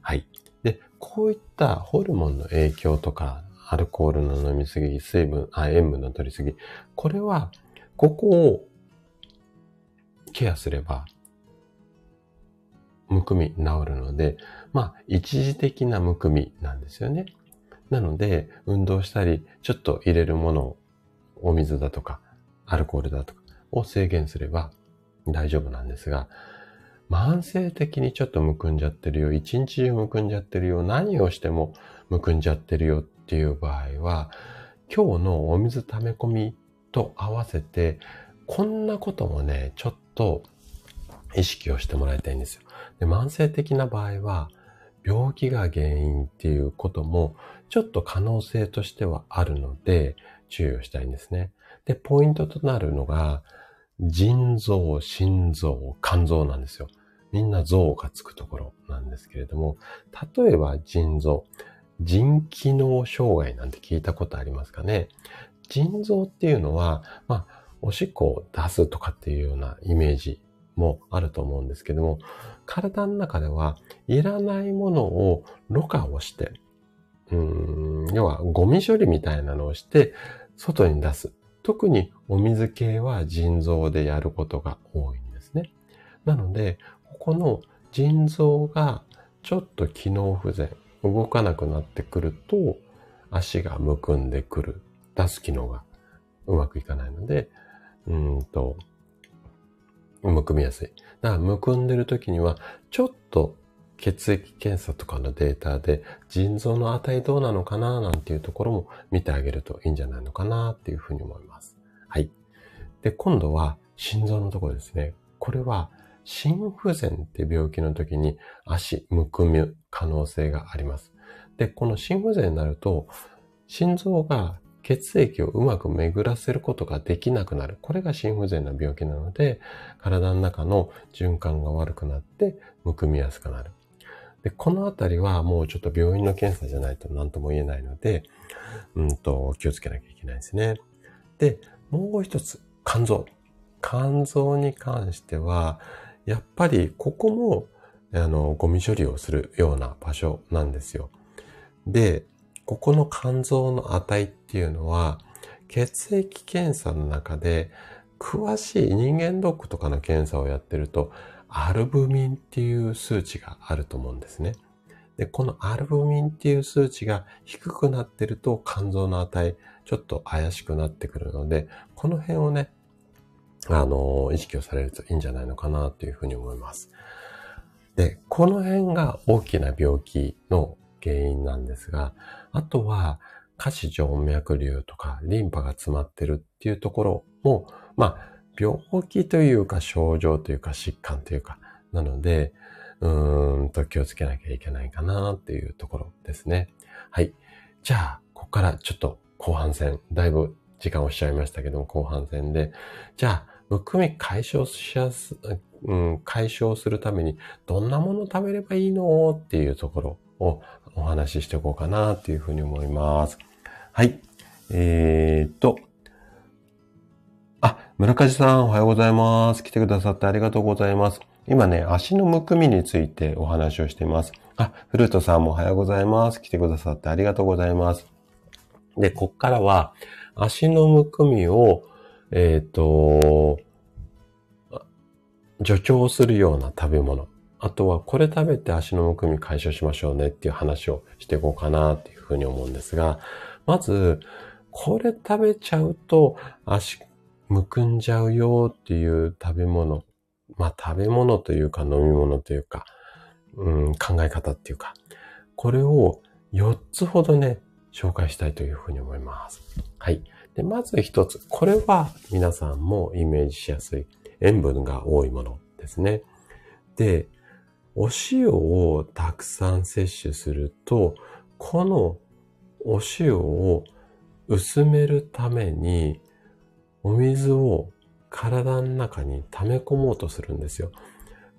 はい。で、こういったホルモンの影響とかアルコールの飲みすぎ、水分、あ、塩分の取りすぎ。これは、ここをケアすれば、むくみ治るので、まあ、一時的なむくみなんですよね。なので、運動したり、ちょっと入れるものを、お水だとか、アルコールだとかを制限すれば大丈夫なんですが、慢性的にちょっとむくんじゃってるよ、一日中むくんじゃってるよ、何をしてもむくんじゃってるよっていう場合は、今日のお水溜め込みと合わせて、こんなこともね、ちょっと意識をしてもらいたいんですよ。で慢性的な場合は、病気が原因っていうことも、ちょっと可能性としてはあるので、注意をしたいんですね。で、ポイントとなるのが、腎臓、心臓、肝臓なんですよ。みんな臓がつくところなんですけれども、例えば腎臓。腎機能障害なんて聞いたことありますかね？腎臓っていうのは、まあ、おしっこを出すとかっていうようなイメージもあると思うんですけども、体の中ではいらないものをろ過をして、うん、要はゴミ処理みたいなのをして外に出す。特にお水系は腎臓でやることが多いんですね。なので、ここの腎臓がちょっと機能不全、動かなくなってくると、足がむくんでくる。出す機能がうまくいかないので、うんと、むくみやすい。だから、むくんでる時には、ちょっと血液検査とかのデータで、腎臓の値どうなのかななんていうところも見てあげるといいんじゃないのかなっていうふうに思います。はい。で、今度は心臓のところですね。これは、心不全って病気の時に足むくむ可能性があります。で、この心不全になると、心臓が血液をうまく巡らせることができなくなる。これが心不全の病気なので、体の中の循環が悪くなってむくみやすくなる。で、このあたりはもうちょっと病院の検査じゃないと何とも言えないので、うんと、気をつけなきゃいけないですね。で、もう一つ、肝臓。肝臓に関しては、やっぱりここも、あの、ゴミ処理をするような場所なんですよ。で、ここの肝臓の値っていうのは、血液検査の中で、詳しい人間ドックとかの検査をやってると、アルブミンっていう数値があると思うんですね。で、このアルブミンっていう数値が低くなってると肝臓の値、ちょっと怪しくなってくるので、この辺をね、あの、意識をされるといいんじゃないのかなというふうに思います。で、この辺が大きな病気の原因なんですが、あとは、下肢静脈瘤とかリンパが詰まってるっていうところも、まあ、病気というか症状というか疾患というか、なので、うーんと気をつけなきゃいけないかなっていうところですね。はい。じゃあ、ここからちょっと後半戦、だいぶ時間をしちゃいましたけども、後半戦で、じゃあ、むくみ解消しやす、うん、解消するためにどんなもの食べればいいのっていうところをお話ししておこうかなっていうふうに思います。はい。えー、っと。あ、村梶さんおはようございます。来てくださってありがとうございます。今ね、足のむくみについてお話をしています。あ、フルートさんもおはようございます。来てくださってありがとうございます。で、こっからは、足のむくみを、えっ、ー、と、助長するような食べ物。あとは、これ食べて足のむくみ解消しましょうねっていう話をしていこうかなっていうふうに思うんですが、まず、これ食べちゃうと足むくんじゃうよっていう食べ物。まあ食べ物というか飲み物というか、うん、考え方っていうか、これを4つほどね、紹介したいというふうに思います。はい。で、まず一つ。これは皆さんもイメージしやすい塩分が多いものですね。で、お塩をたくさん摂取すると、このお塩を薄めるために、お水を体の中に溜め込もうとするんですよ。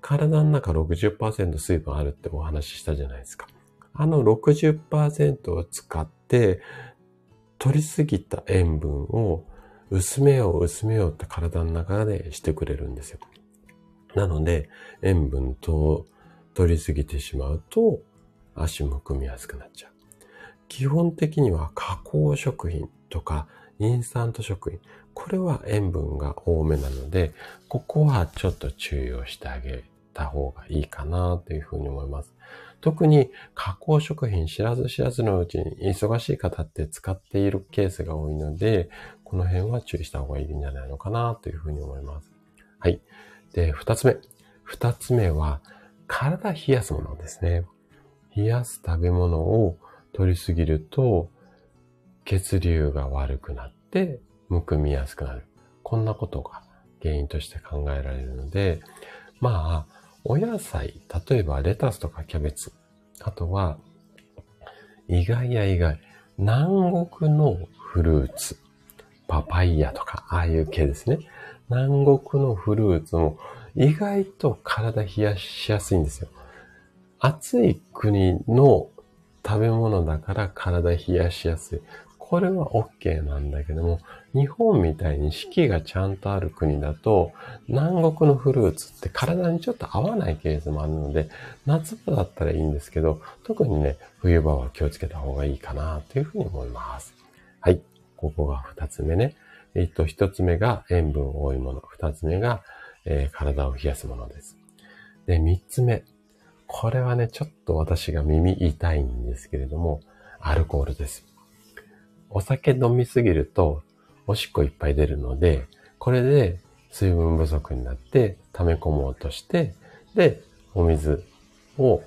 体の中60%水分あるってお話ししたじゃないですか。あの60%を使って、取りすぎた塩分を薄めよう薄めようって体の中でしてくれるんですよ。なので、塩分と取りすぎてしまうと足むくみやすくなっちゃう。基本的には加工食品とかインスタント食品、これは塩分が多めなので、ここはちょっと注意をしてあげた方がいいかなというふうに思います。特に加工食品知らず知らずのうちに忙しい方って使っているケースが多いので、この辺は注意した方がいいんじゃないのかなというふうに思います。はい。で、二つ目。二つ目は、体冷やすものですね。冷やす食べ物を取りすぎると、血流が悪くなって、むくみやすくなる。こんなことが原因として考えられるので、まあ、お野菜、例えばレタスとかキャベツ、あとは、意外や意外、南国のフルーツ、パパイヤとか、ああいう系ですね。南国のフルーツも意外と体冷やしやすいんですよ。暑い国の食べ物だから体冷やしやすい。これは OK なんだけども、日本みたいに四季がちゃんとある国だと、南国のフルーツって体にちょっと合わないケースもあるので、夏場だったらいいんですけど、特にね、冬場は気をつけた方がいいかなというふうに思います。はい。ここが二つ目ね。えっと、一つ目が塩分多いもの。二つ目が、えー、体を冷やすものです。で、三つ目。これはね、ちょっと私が耳痛いんですけれども、アルコールです。お酒飲みすぎると、おしっこいっぱい出るので、これで水分不足になって溜め込もうとして、で、お水を、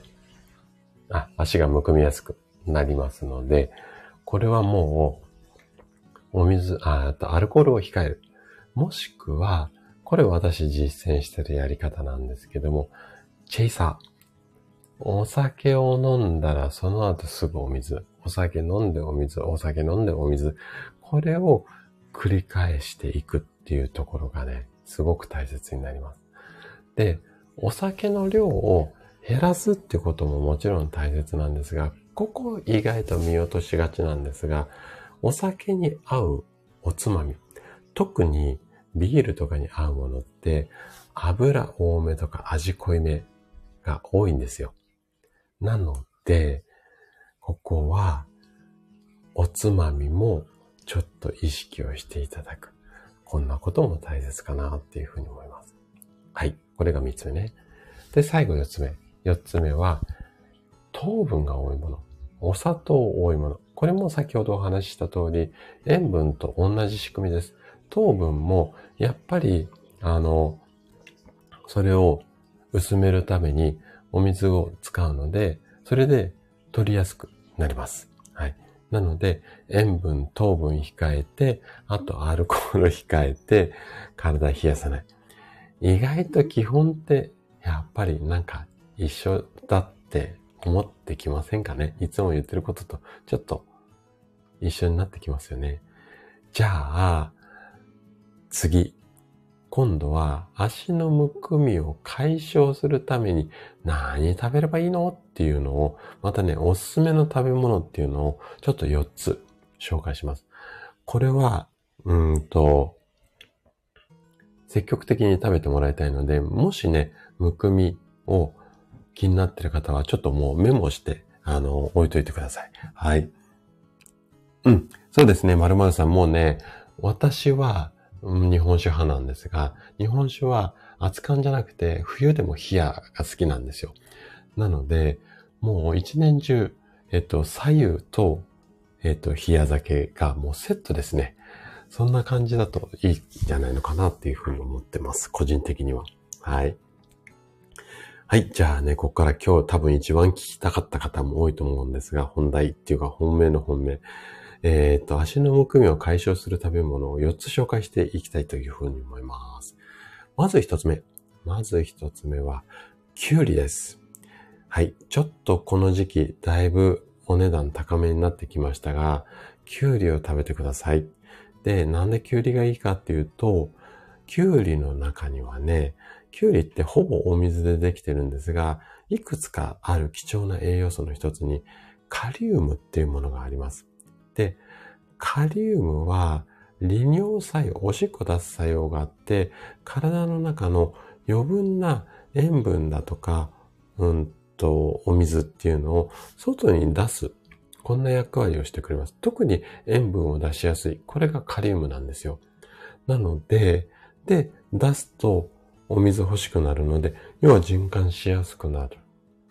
あ、足がむくみやすくなりますので、これはもう、お水、あ、あとアルコールを控える。もしくは、これ私実践してるやり方なんですけども、チェイサー。お酒を飲んだらその後すぐお水お酒飲んでお水、お酒飲んでお水。これを繰り返していくっていうところがね、すごく大切になります。で、お酒の量を減らすってことももちろん大切なんですが、ここ意外と見落としがちなんですが、お酒に合うおつまみ、特にビールとかに合うものって油多めとか味濃いめが多いんですよ。なので、ここはおつまみもちょっと意識をしていただく。こんなことも大切かなっていうふうに思います。はい。これが三つ目ね。で、最後四つ目。四つ目は、糖分が多いもの。お砂糖多いもの。これも先ほどお話しした通り、塩分と同じ仕組みです。糖分も、やっぱり、あの、それを薄めるためにお水を使うので、それで取りやすくなります。はい。なので、塩分、糖分控えて、あとアルコール控えて、体冷やさない。意外と基本って、やっぱりなんか一緒だって思ってきませんかね？いつも言ってることとちょっと一緒になってきますよね。じゃあ、次。今度は足のむくみを解消するために何食べればいいのっていうのを、またね、おすすめの食べ物っていうのをちょっと4つ紹介します。これは、うんと、積極的に食べてもらいたいので、もしね、むくみを気になってる方はちょっともうメモして、あの、置いといてください。はい。うん。そうですね、まるさんもうね、私は日本酒派なんですが、日本酒は熱燗じゃなくて冬でも冷やが好きなんですよ。なので、もう一年中、えっと、左右と、えっと、冷や酒がもうセットですね。そんな感じだといいんじゃないのかなっていうふうに思ってます。個人的には。はい。はい。じゃあね、ここから今日多分一番聞きたかった方も多いと思うんですが、本題っていうか本命の本命。えっ、ー、と、足のむくみを解消する食べ物を4つ紹介していきたいというふうに思います。まず1つ目。まず1つ目は、きゅうりです。はい。ちょっとこの時期、だいぶお値段高めになってきましたが、きゅうりを食べてください。で、なんできゅうりがいいかっていうと、きゅうりの中にはね、きゅうりってほぼお水でできてるんですが、いくつかある貴重な栄養素の一つに、カリウムっていうものがあります。で、カリウムは利尿作用、おしっこ出す作用があって、体の中の余分な塩分だとか、うんと、お水っていうのを外に出す。こんな役割をしてくれます。特に塩分を出しやすい。これがカリウムなんですよ。なので、で、出すとお水欲しくなるので、要は循環しやすくなる。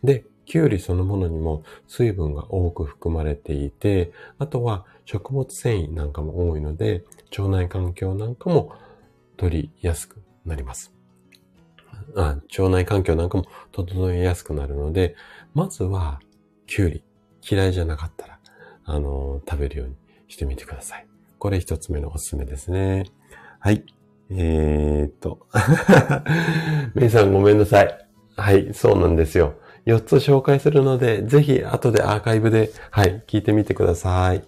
で、きゅうりそのものにも水分が多く含まれていて、あとは食物繊維なんかも多いので、腸内環境なんかも取りやすくなります。あ腸内環境なんかも整えやすくなるので、まずは、きゅうり、嫌いじゃなかったら、あのー、食べるようにしてみてください。これ一つ目のおすすめですね。はい。えー、っと。メイさんごめんなさい。はい、そうなんですよ。4つ紹介するので、ぜひ後でアーカイブで、はい、聞いてみてください。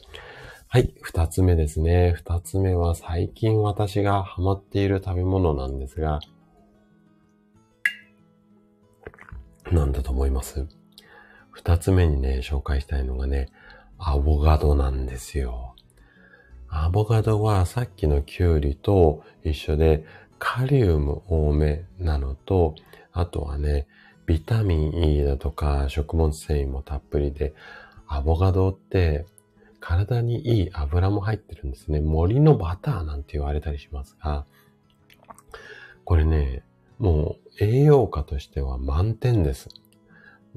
はい、2つ目ですね。2つ目は最近私がハマっている食べ物なんですが、なんだと思います？二つ目にね、紹介したいのがね、アボカドなんですよ。アボカドはさっきのキュウリと一緒でカリウム多めなのと、あとはね、ビタミン E だとか食物繊維もたっぷりで、アボカドって体にいい油も入ってるんですね。森のバターなんて言われたりしますが、これね、もう栄養価としては満点です。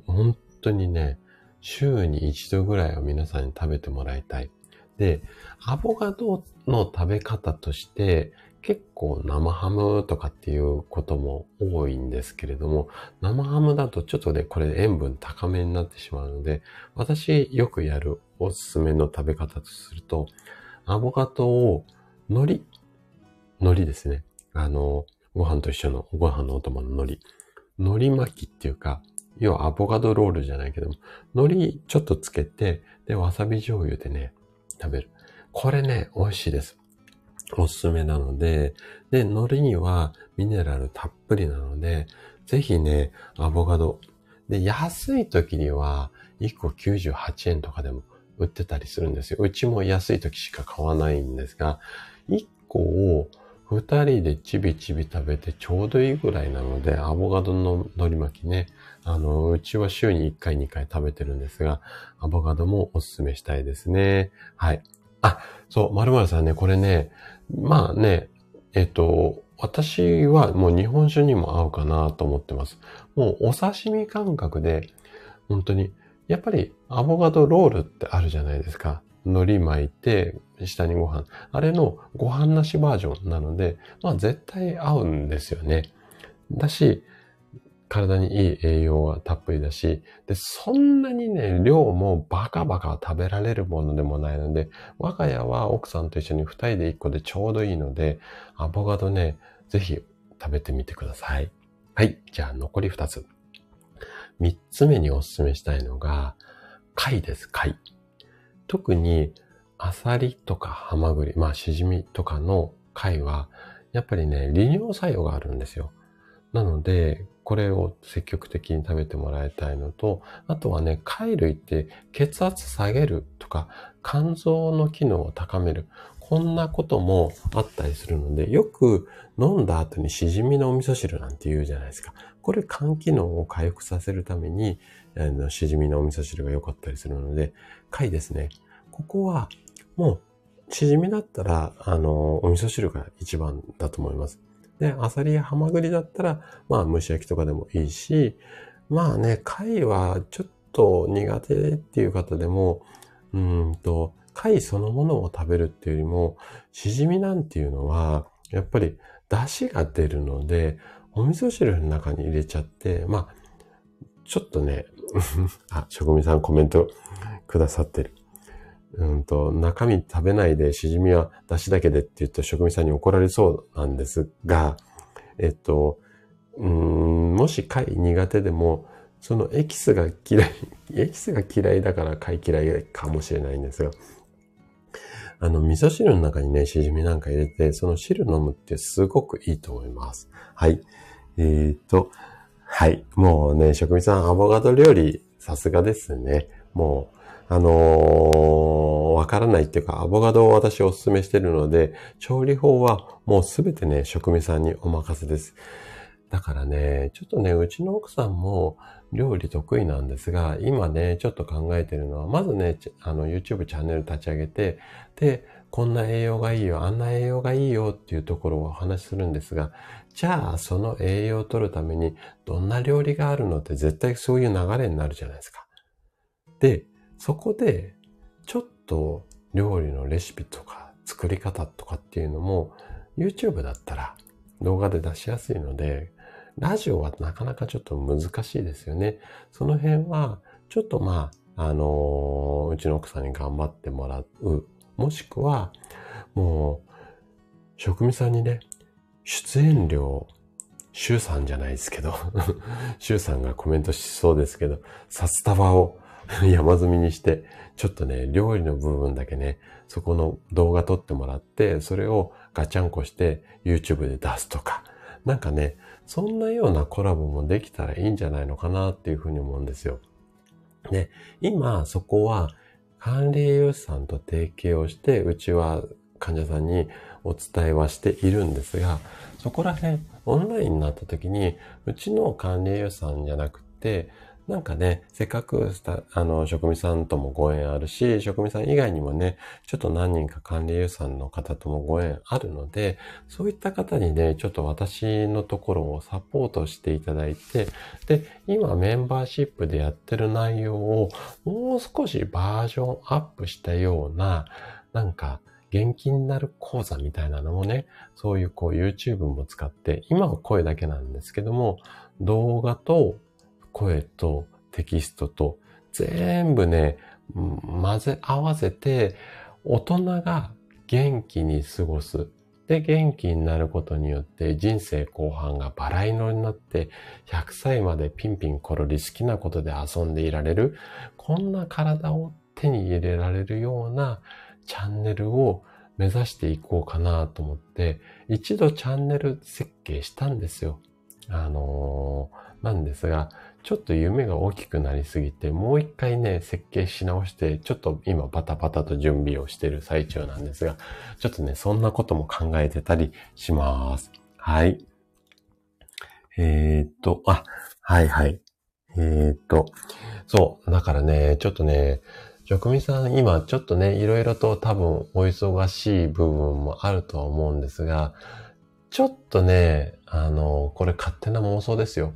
本当にね、週に一度ぐらいは皆さんに食べてもらいたい。で、アボカドっの食べ方として、結構生ハムとかっていうことも多いんですけれども、生ハムだとちょっとね、これ塩分高めになってしまうので、私よくやるおすすめの食べ方とすると、アボカドを海苔、海苔ですね。あの、ご飯と一緒のご飯のお供の海苔。海苔巻きっていうか、要はアボカドロールじゃないけども、海苔ちょっとつけて、で、わさび醤油でね、食べる。これね、美味しいです。おすすめなので、で、海苔にはミネラルたっぷりなので、ぜひね、アボカド。で、安い時には1個98円とかでも売ってたりするんですよ。うちも安い時しか買わないんですが、1個を2人でちびちび食べてちょうどいいぐらいなので、アボカドの海苔巻きね、あの、うちは週に1回2回食べてるんですが、アボカドもおすすめしたいですね。はい。あ、そう、まるまるさんね、これね、まあね、えっと、私はもう日本酒にも合うかなと思ってます。もうお刺身感覚で、本当に、やっぱりアボカドロールってあるじゃないですか。海苔巻いて、下にご飯。あれのご飯なしバージョンなので、まあ絶対合うんですよね。だし、体にいい栄養はたっぷりだし、で、そんなにね、量もバカバカ食べられるものでもないので、我が家は奥さんと一緒に二人で一個でちょうどいいので、アボカドね、ぜひ食べてみてください。はい。じゃあ残り二つ。三つ目におすすめしたいのが、貝です、貝。特に、アサリとかハマグリ、まあ、シジミとかの貝は、やっぱりね、利尿作用があるんですよ。なので、これを積極的に食べてもらいたいのと、あとはね、貝類って血圧下げるとか、肝臓の機能を高める。こんなこともあったりするので、よく飲んだ後にしじみのお味噌汁なんて言うじゃないですか。これ肝機能を回復させるために、あのしじみのお味噌汁が良かったりするので、貝ですね。ここはもう、しじみだったら、あの、お味噌汁が一番だと思います。で、アサリやハマグリだったら、まあ蒸し焼きとかでもいいし、まあね、貝はちょっと苦手っていう方でも、うんと、貝そのものを食べるっていうよりも、しじみなんていうのは、やっぱり出汁が出るので、お味噌汁の中に入れちゃって、まあ、ちょっとね、あ、職人さんコメントくださってる。うんと、中身食べないで、しじみは出汁だけでって言うと職人さんに怒られそうなんですが、えっと、うん、もし貝苦手でも、そのエキスが嫌い、エキスが嫌いだから貝嫌いかもしれないんですが、あの、味噌汁の中にね、しじみなんか入れて、その汁飲むってすごくいいと思います。はい。えー、っと、はい。もうね、職人さん、アボカド料理、さすがですね。もう、あのー、わからないっていうか、アボカドを私お勧めしてるので、調理法はもうすべてね、職味さんにお任せです。だからね、ちょっとね、うちの奥さんも料理得意なんですが、今ね、ちょっと考えてるのは、まずね、あの、YouTube チャンネル立ち上げて、で、こんな栄養がいいよ、あんな栄養がいいよっていうところをお話しするんですが、じゃあ、その栄養を取るために、どんな料理があるのって絶対そういう流れになるじゃないですか。で、そこで、ちょっと料理のレシピとか作り方とかっていうのも YouTube だったら動画で出しやすいので、ラジオはなかなかちょっと難しいですよね。その辺は、ちょっとまあ、あのー、うちの奥さんに頑張ってもらう。もしくは、もう、職味さんにね、出演料、シュウさんじゃないですけど、シュウさんがコメントしそうですけど、札束を 山積みにして、ちょっとね、料理の部分だけね、そこの動画撮ってもらって、それをガチャンコして YouTube で出すとか、なんかね、そんなようなコラボもできたらいいんじゃないのかなっていうふうに思うんですよ。で、今そこは管理栄養士さんと提携をして、うちは患者さんにお伝えはしているんですが、そこら辺オンラインになった時に、うちの管理栄養士さんじゃなくて、なんかね、せっかくあの、職味さんともご縁あるし、職味さん以外にもね、ちょっと何人か管理優さんの方ともご縁あるので、そういった方にね、ちょっと私のところをサポートしていただいて、で、今メンバーシップでやってる内容をもう少しバージョンアップしたような、なんか、元気になる講座みたいなのもね、そういうこう YouTube も使って、今は声だけなんですけども、動画と声とテキストと全部ね、混ぜ合わせて、大人が元気に過ごす。って元気になることによって人生後半がバラ色になって100歳までピンピンコロリ好きなことで遊んでいられる、こんな体を手に入れられるようなチャンネルを目指していこうかなと思って、一度チャンネル設計したんですよ。あのー、なんですが、ちょっと夢が大きくなりすぎて、もう一回ね、設計し直して、ちょっと今バタバタと準備をしている最中なんですが、ちょっとね、そんなことも考えてたりします。はい。えー、っと、あ、はいはい。えー、っと、そう、だからね、ちょっとね、職人さん今ちょっとね、いろいろと多分お忙しい部分もあるとは思うんですが、ちょっとね、あの、これ勝手な妄想ですよ。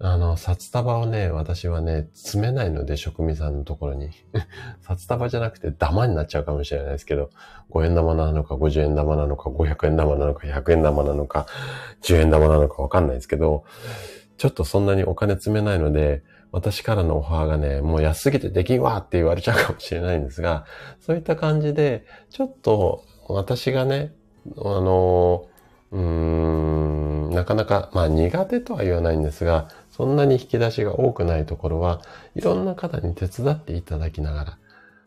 あの、札束をね、私はね、詰めないので、職味さんのところに。札束じゃなくてダマになっちゃうかもしれないですけど、5円玉なのか、50円玉なのか、500円玉なのか、100円玉なのか、10円玉なのかわかんないですけど、ちょっとそんなにお金詰めないので、私からのオファーがね、もう安すぎてできんわって言われちゃうかもしれないんですが、そういった感じで、ちょっと私がね、あの、うーん、なかなか、まあ苦手とは言わないんですが、そんなに引き出しが多くないところは、いろんな方に手伝っていただきながら、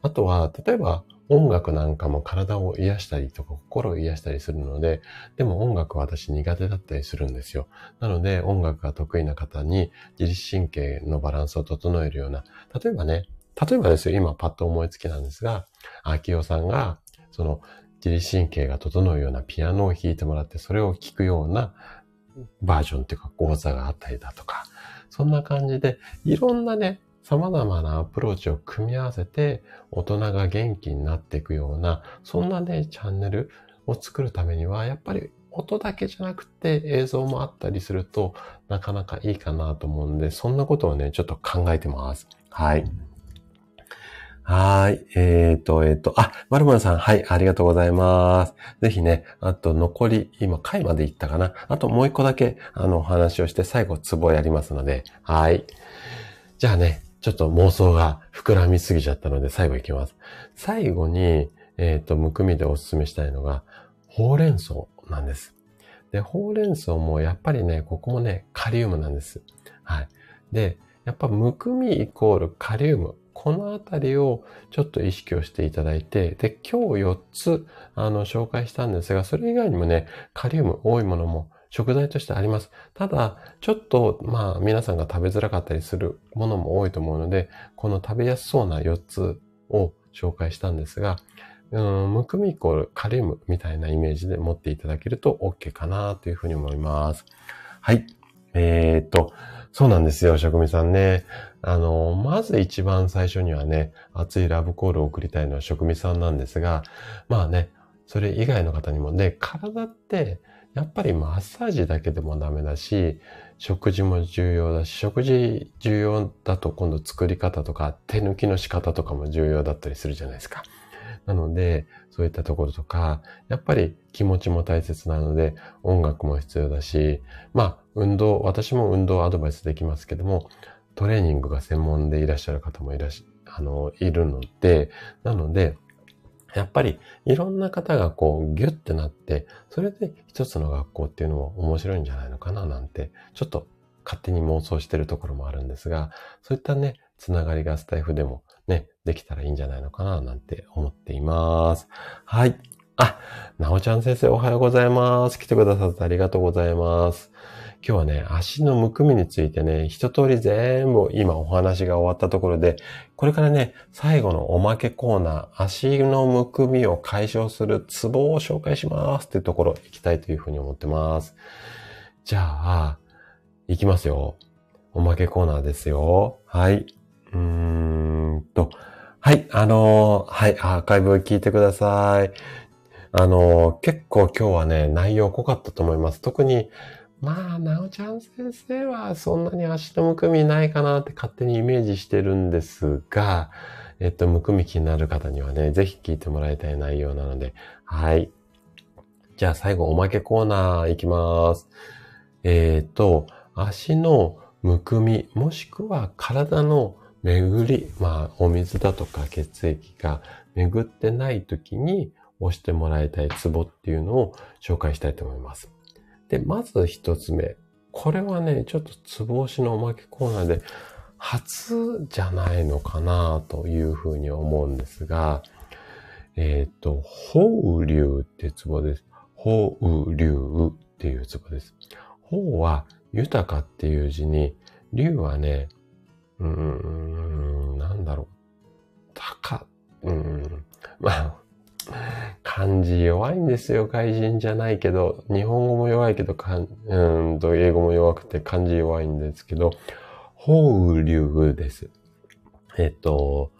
あとは、例えば音楽なんかも体を癒したりとか心を癒したりするので、でも音楽は私苦手だったりするんですよ。なので音楽が得意な方に自律神経のバランスを整えるような、例えばね、例えばですよ、今パッと思いつきなんですが、秋代さんが、その自律神経が整うようなピアノを弾いてもらって、それを聴くようなバージョンっていうか講座があったりだとか、そんな感じで、いろんなね、様々なアプローチを組み合わせて、大人が元気になっていくような、そんなね、チャンネルを作るためには、やっぱり音だけじゃなくて映像もあったりすると、なかなかいいかなと思うんで、そんなことをね、ちょっと考えてます。はい。はい。えっ、ー、と、えっ、ー、と、あ、まるまるさん、はい、ありがとうございます。ぜひね、あと残り、今、回まで行ったかな。あともう一個だけ、あの、お話をして、最後、ツボやりますので、はい。じゃあね、ちょっと妄想が膨らみすぎちゃったので、最後行きます。最後に、えっ、ー、と、むくみでお勧めしたいのが、ほうれん草なんです。で、ほうれん草もやっぱりね、ここもね、カリウムなんです。はい。で、やっぱむくみイコールカリウム。このあたりをちょっと意識をしていただいて、で、今日4つ、あの、紹介したんですが、それ以外にもね、カリウム多いものも食材としてあります。ただ、ちょっと、まあ、皆さんが食べづらかったりするものも多いと思うので、この食べやすそうな4つを紹介したんですが、うん、むくみイコールカリウムみたいなイメージで持っていただけると OK かなというふうに思います。はい。えー、っと、そうなんですよ、職味さんね。あの、まず一番最初にはね、熱いラブコールを送りたいのは職味さんなんですが、まあね、それ以外の方にもね、体って、やっぱりマッサージだけでもダメだし、食事も重要だし、食事重要だと今度作り方とか手抜きの仕方とかも重要だったりするじゃないですか。なので、そういったところとか、やっぱり気持ちも大切なので、音楽も必要だし、まあ、運動、私も運動アドバイスできますけども、トレーニングが専門でいらっしゃる方もいらっしゃ、あの、いるので、なので、やっぱりいろんな方がこうギュッてなって、それで一つの学校っていうのも面白いんじゃないのかななんて、ちょっと勝手に妄想してるところもあるんですが、そういったね、つながりがスタイフでもね、できたらいいんじゃないのかななんて思っています。はい。あ、なおちゃん先生おはようございます。来てくださってありがとうございます。今日はね、足のむくみについてね、一通り全部今お話が終わったところで、これからね、最後のおまけコーナー、足のむくみを解消するツボを紹介しますっていうところ行きたいというふうに思ってます。じゃあ、行きますよ。おまけコーナーですよ。はい。うーんと、はい、あのー、はい、アーカイブ聞いてください。あのー、結構今日はね、内容濃かったと思います。特に、まあ、なおちゃん先生はそんなに足のむくみないかなって勝手にイメージしてるんですが、えっと、むくみ気になる方にはね、ぜひ聞いてもらいたい内容なので、はい。じゃあ最後おまけコーナーいきます。えっ、と、足のむくみ、もしくは体の巡り、まあ、お水だとか血液が巡ってない時に押してもらいたいツボっていうのを紹介したいと思います。で、まず一つ目。これはね、ちょっとツボ押しのおまけコーナーで初じゃないのかなというふうに思うんですが、えっ、ー、と、法流ってツボです。法流っていうツボです。法は豊かっていう字に、流はね、うーん、なんだろう。高、うん、まあ、漢字弱いんですよ。外人じゃないけど、日本語も弱いけど、かんうんと、英語も弱くて漢字弱いんですけど、法流です。えっと、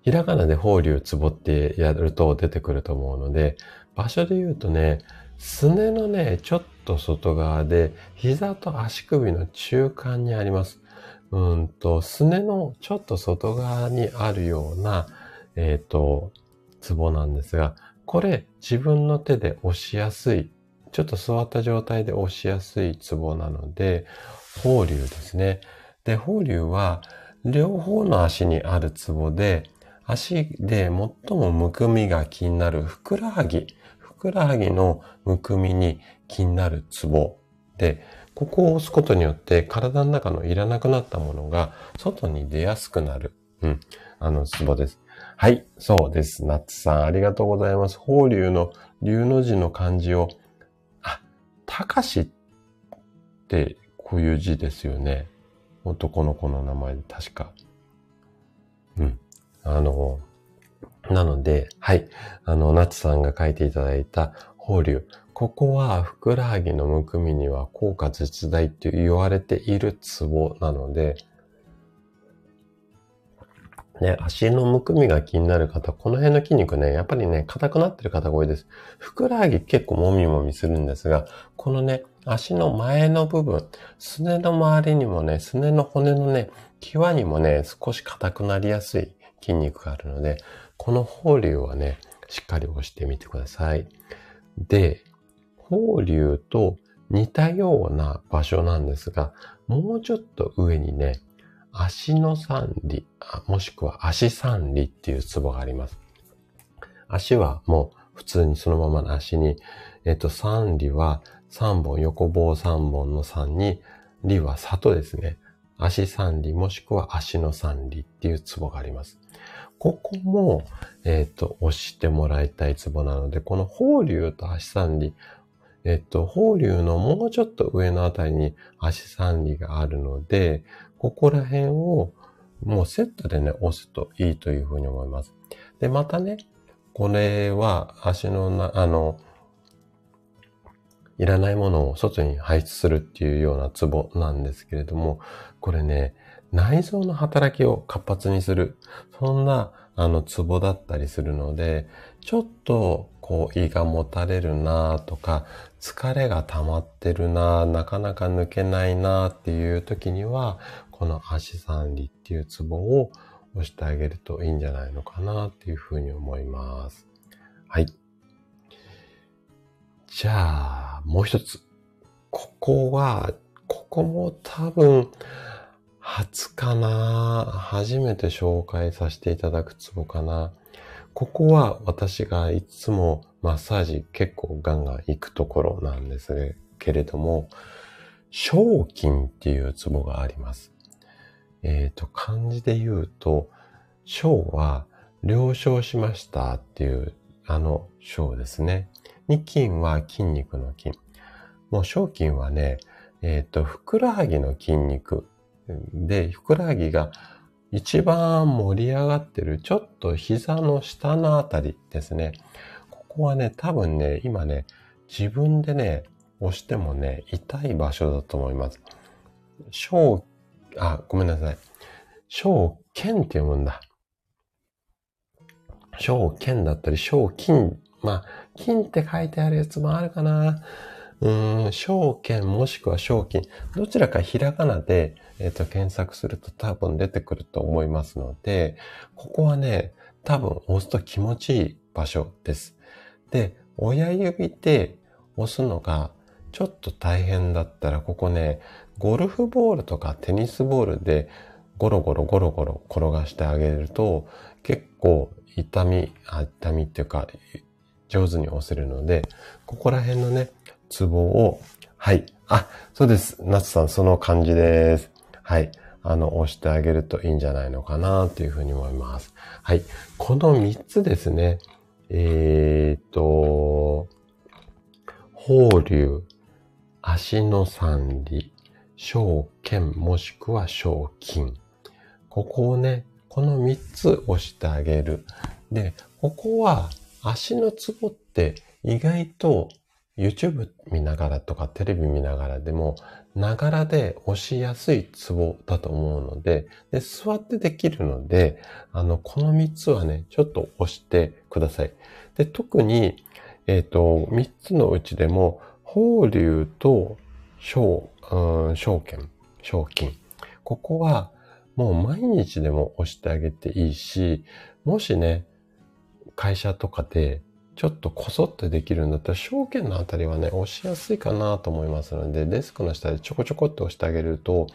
ひらがなで法流つぼってやると出てくると思うので、場所で言うとね、すねのね、ちょっと外側で、膝と足首の中間にあります。うんと、すねのちょっと外側にあるような、えっ、と、ツボなんですが、これ自分の手で押しやすい、ちょっと座った状態で押しやすいツボなので、法流ですね。で、法流は両方の足にあるツボで、足で最もむくみが気になるふくらはぎ、ふくらはぎのむくみに気になるツボで、ここを押すことによって体の中のいらなくなったものが外に出やすくなる。うん。あのツボです。はい、そうです。ナッツさん、ありがとうございます。法流の流の字の漢字を、あ、たかしってこういう字ですよね。男の子の名前で確か。うん。あの、なので、はい。あの、ナッツさんが書いていただいた法流。ここはふくらはぎのむくみには効果絶大って言われているツボなので、ね、足のむくみが気になる方、この辺の筋肉ね、やっぱりね、硬くなってる方が多いです。ふくらはぎ結構もみもみするんですが、このね、足の前の部分、すねの周りにもね、すねの骨のね、際にもね、少し硬くなりやすい筋肉があるので、この法流はね、しっかり押してみてください。で、法流と似たような場所なんですが、もうちょっと上にね、足の三里、もしくは足三里っていうツボがあります。足はもう普通にそのままの足に、えっと、三里は三本、横棒三本の三に、里は里ですね。足三里もしくは足の三里っていうツボがあります。ここも、えっ、と、押してもらいたいツボなので、この法流と足三里、えっ、と、法流のもうちょっと上のあたりに足三里があるので、ここら辺をもうセットでね、押すといいというふうに思います。で、またね、これは足のな、あの、いらないものを外に排出するっていうようなツボなんですけれども、これね、内臓の働きを活発にする、そんな、あの、ツボだったりするので、ちょっと、こう、胃がもたれるなとか、疲れが溜まってるななかなか抜けないなっていう時には、この足三里っていうツボを押してあげるといいんじゃないのかなっていうふうに思います。はい。じゃあ、もう一つ。ここは、ここも多分、初かな初めて紹介させていただくツボかなここは私がいつもマッサージ結構ガンガン行くところなんですけれども、小筋っていうツボがあります。えっ、ー、と、漢字で言うと、小は了承しましたっていうあの小ですね。に筋は筋肉の筋。もう小筋はね、えっ、ー、と、ふくらはぎの筋肉で、ふくらはぎが一番盛り上がってる、ちょっと膝の下のあたりですね。ここはね、多分ね、今ね、自分でね、押してもね、痛い場所だと思います。小あ、ごめんなさい。小剣って読むんだ。小剣だったり、小金。まあ、金って書いてあるやつもあるかな。うん、小剣もしくは小金。どちらかひらがなで、えっ、ー、と、検索すると多分出てくると思いますので、ここはね、多分押すと気持ちいい場所です。で、親指で押すのがちょっと大変だったら、ここね、ゴルフボールとかテニスボールでゴロゴロゴロゴロ転がしてあげると結構痛み、痛みっていうか、上手に押せるので、ここら辺のね、ツボを、はい。あ、そうです。夏さん、その感じです。はい。あの、押してあげるといいんじゃないのかなというふうに思います。はい。この3つですね。えー、と、法流、足の三里、小剣もしくは小筋。ここをね、この3つ押してあげる。で、ここは足のツボって意外と YouTube 見ながらとかテレビ見ながらでも、ながらで押しやすいツボだと思うので、で、座ってできるので、あの、この3つはね、ちょっと押してください。で、特に、えっ、ー、と、3つのうちでも、法流と小、うん、小剣、小筋。ここは、もう毎日でも押してあげていいし、もしね、会社とかでちょっとこそっとできるんだったら、証券のあたりはね、押しやすいかなと思いますので、デスクの下でちょこちょこって押してあげると、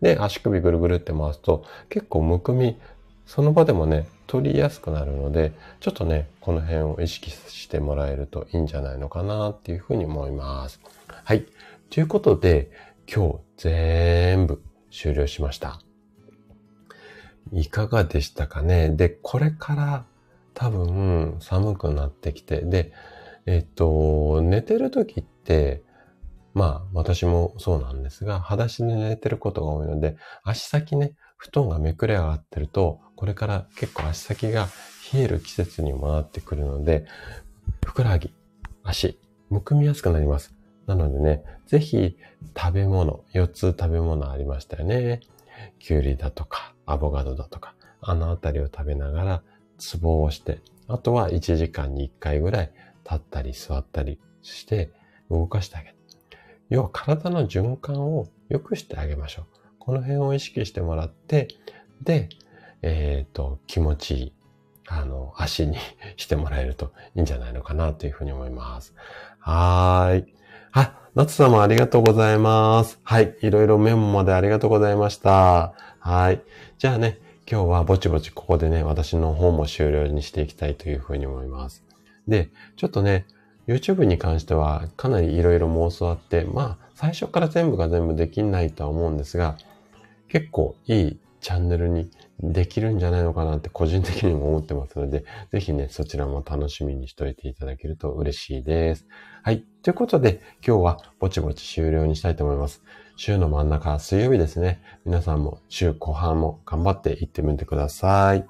で、足首ぐるぐるって回すと、結構むくみ、その場でもね、取りやすくなるので、ちょっとね、この辺を意識してもらえるといいんじゃないのかなっていうふうに思います。はい。ということで、今日全部終了しました。いかがでしたかね？で、これから多分寒くなってきて、で、えっと、寝てる時って、まあ私もそうなんですが、裸足で寝てることが多いので、足先ね、布団がめくれ上がってると、これから結構足先が冷える季節にもなってくるので、ふくらはぎ、足、むくみやすくなります。なのでね、ぜひ食べ物、4つ食べ物ありましたよね。きゅうりだとか、アボカドだとか、あのあたりを食べながら、ツボをして、あとは1時間に1回ぐらい立ったり座ったりして動かしてあげる。要は体の循環を良くしてあげましょう。この辺を意識してもらって、で、えっ、ー、と、気持ちいい、あの、足に してもらえるといいんじゃないのかなというふうに思います。はーい。あ、夏様ありがとうございます。はい。いろいろメモまでありがとうございました。はい。じゃあね、今日はぼちぼちここでね、私の方も終了にしていきたいというふうに思います。で、ちょっとね、YouTube に関してはかなりいろいろ妄想あって、まあ、最初から全部が全部できないとは思うんですが、結構いいチャンネルにできるんじゃないのかなって個人的にも思ってますので、ぜひね、そちらも楽しみにしといていただけると嬉しいです。はい。ということで、今日はぼちぼち終了にしたいと思います。週の真ん中、水曜日ですね。皆さんも週後半も頑張っていってみてください。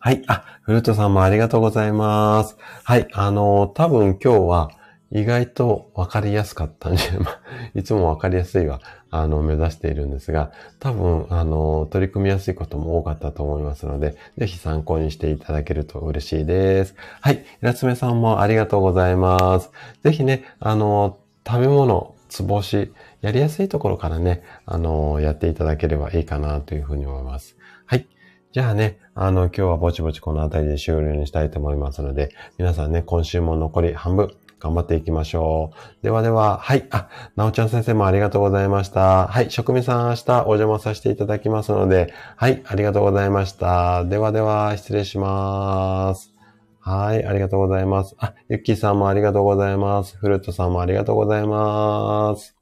はい。あ、フルートさんもありがとうございます。はい。あの、多分今日は意外とわかりやすかったんで、まいつもわかりやすいは、あの、目指しているんですが、多分、あの、取り組みやすいことも多かったと思いますので、ぜひ参考にしていただけると嬉しいです。はい。イラツメさんもありがとうございます。ぜひね、あの、食べ物、つぼし、やりやすいところからね、あの、やっていただければいいかなというふうに思います。はい。じゃあね、あの、今日はぼちぼちこの辺りで終了にしたいと思いますので、皆さんね、今週も残り半分、頑張っていきましょう。ではでは、はい。あ、なおちゃん先生もありがとうございました。はい。職味さん明日お邪魔させていただきますので、はい。ありがとうございました。ではでは、失礼します。はい。ありがとうございます。あ、ゆっきーさんもありがとうございます。フルートさんもありがとうございます。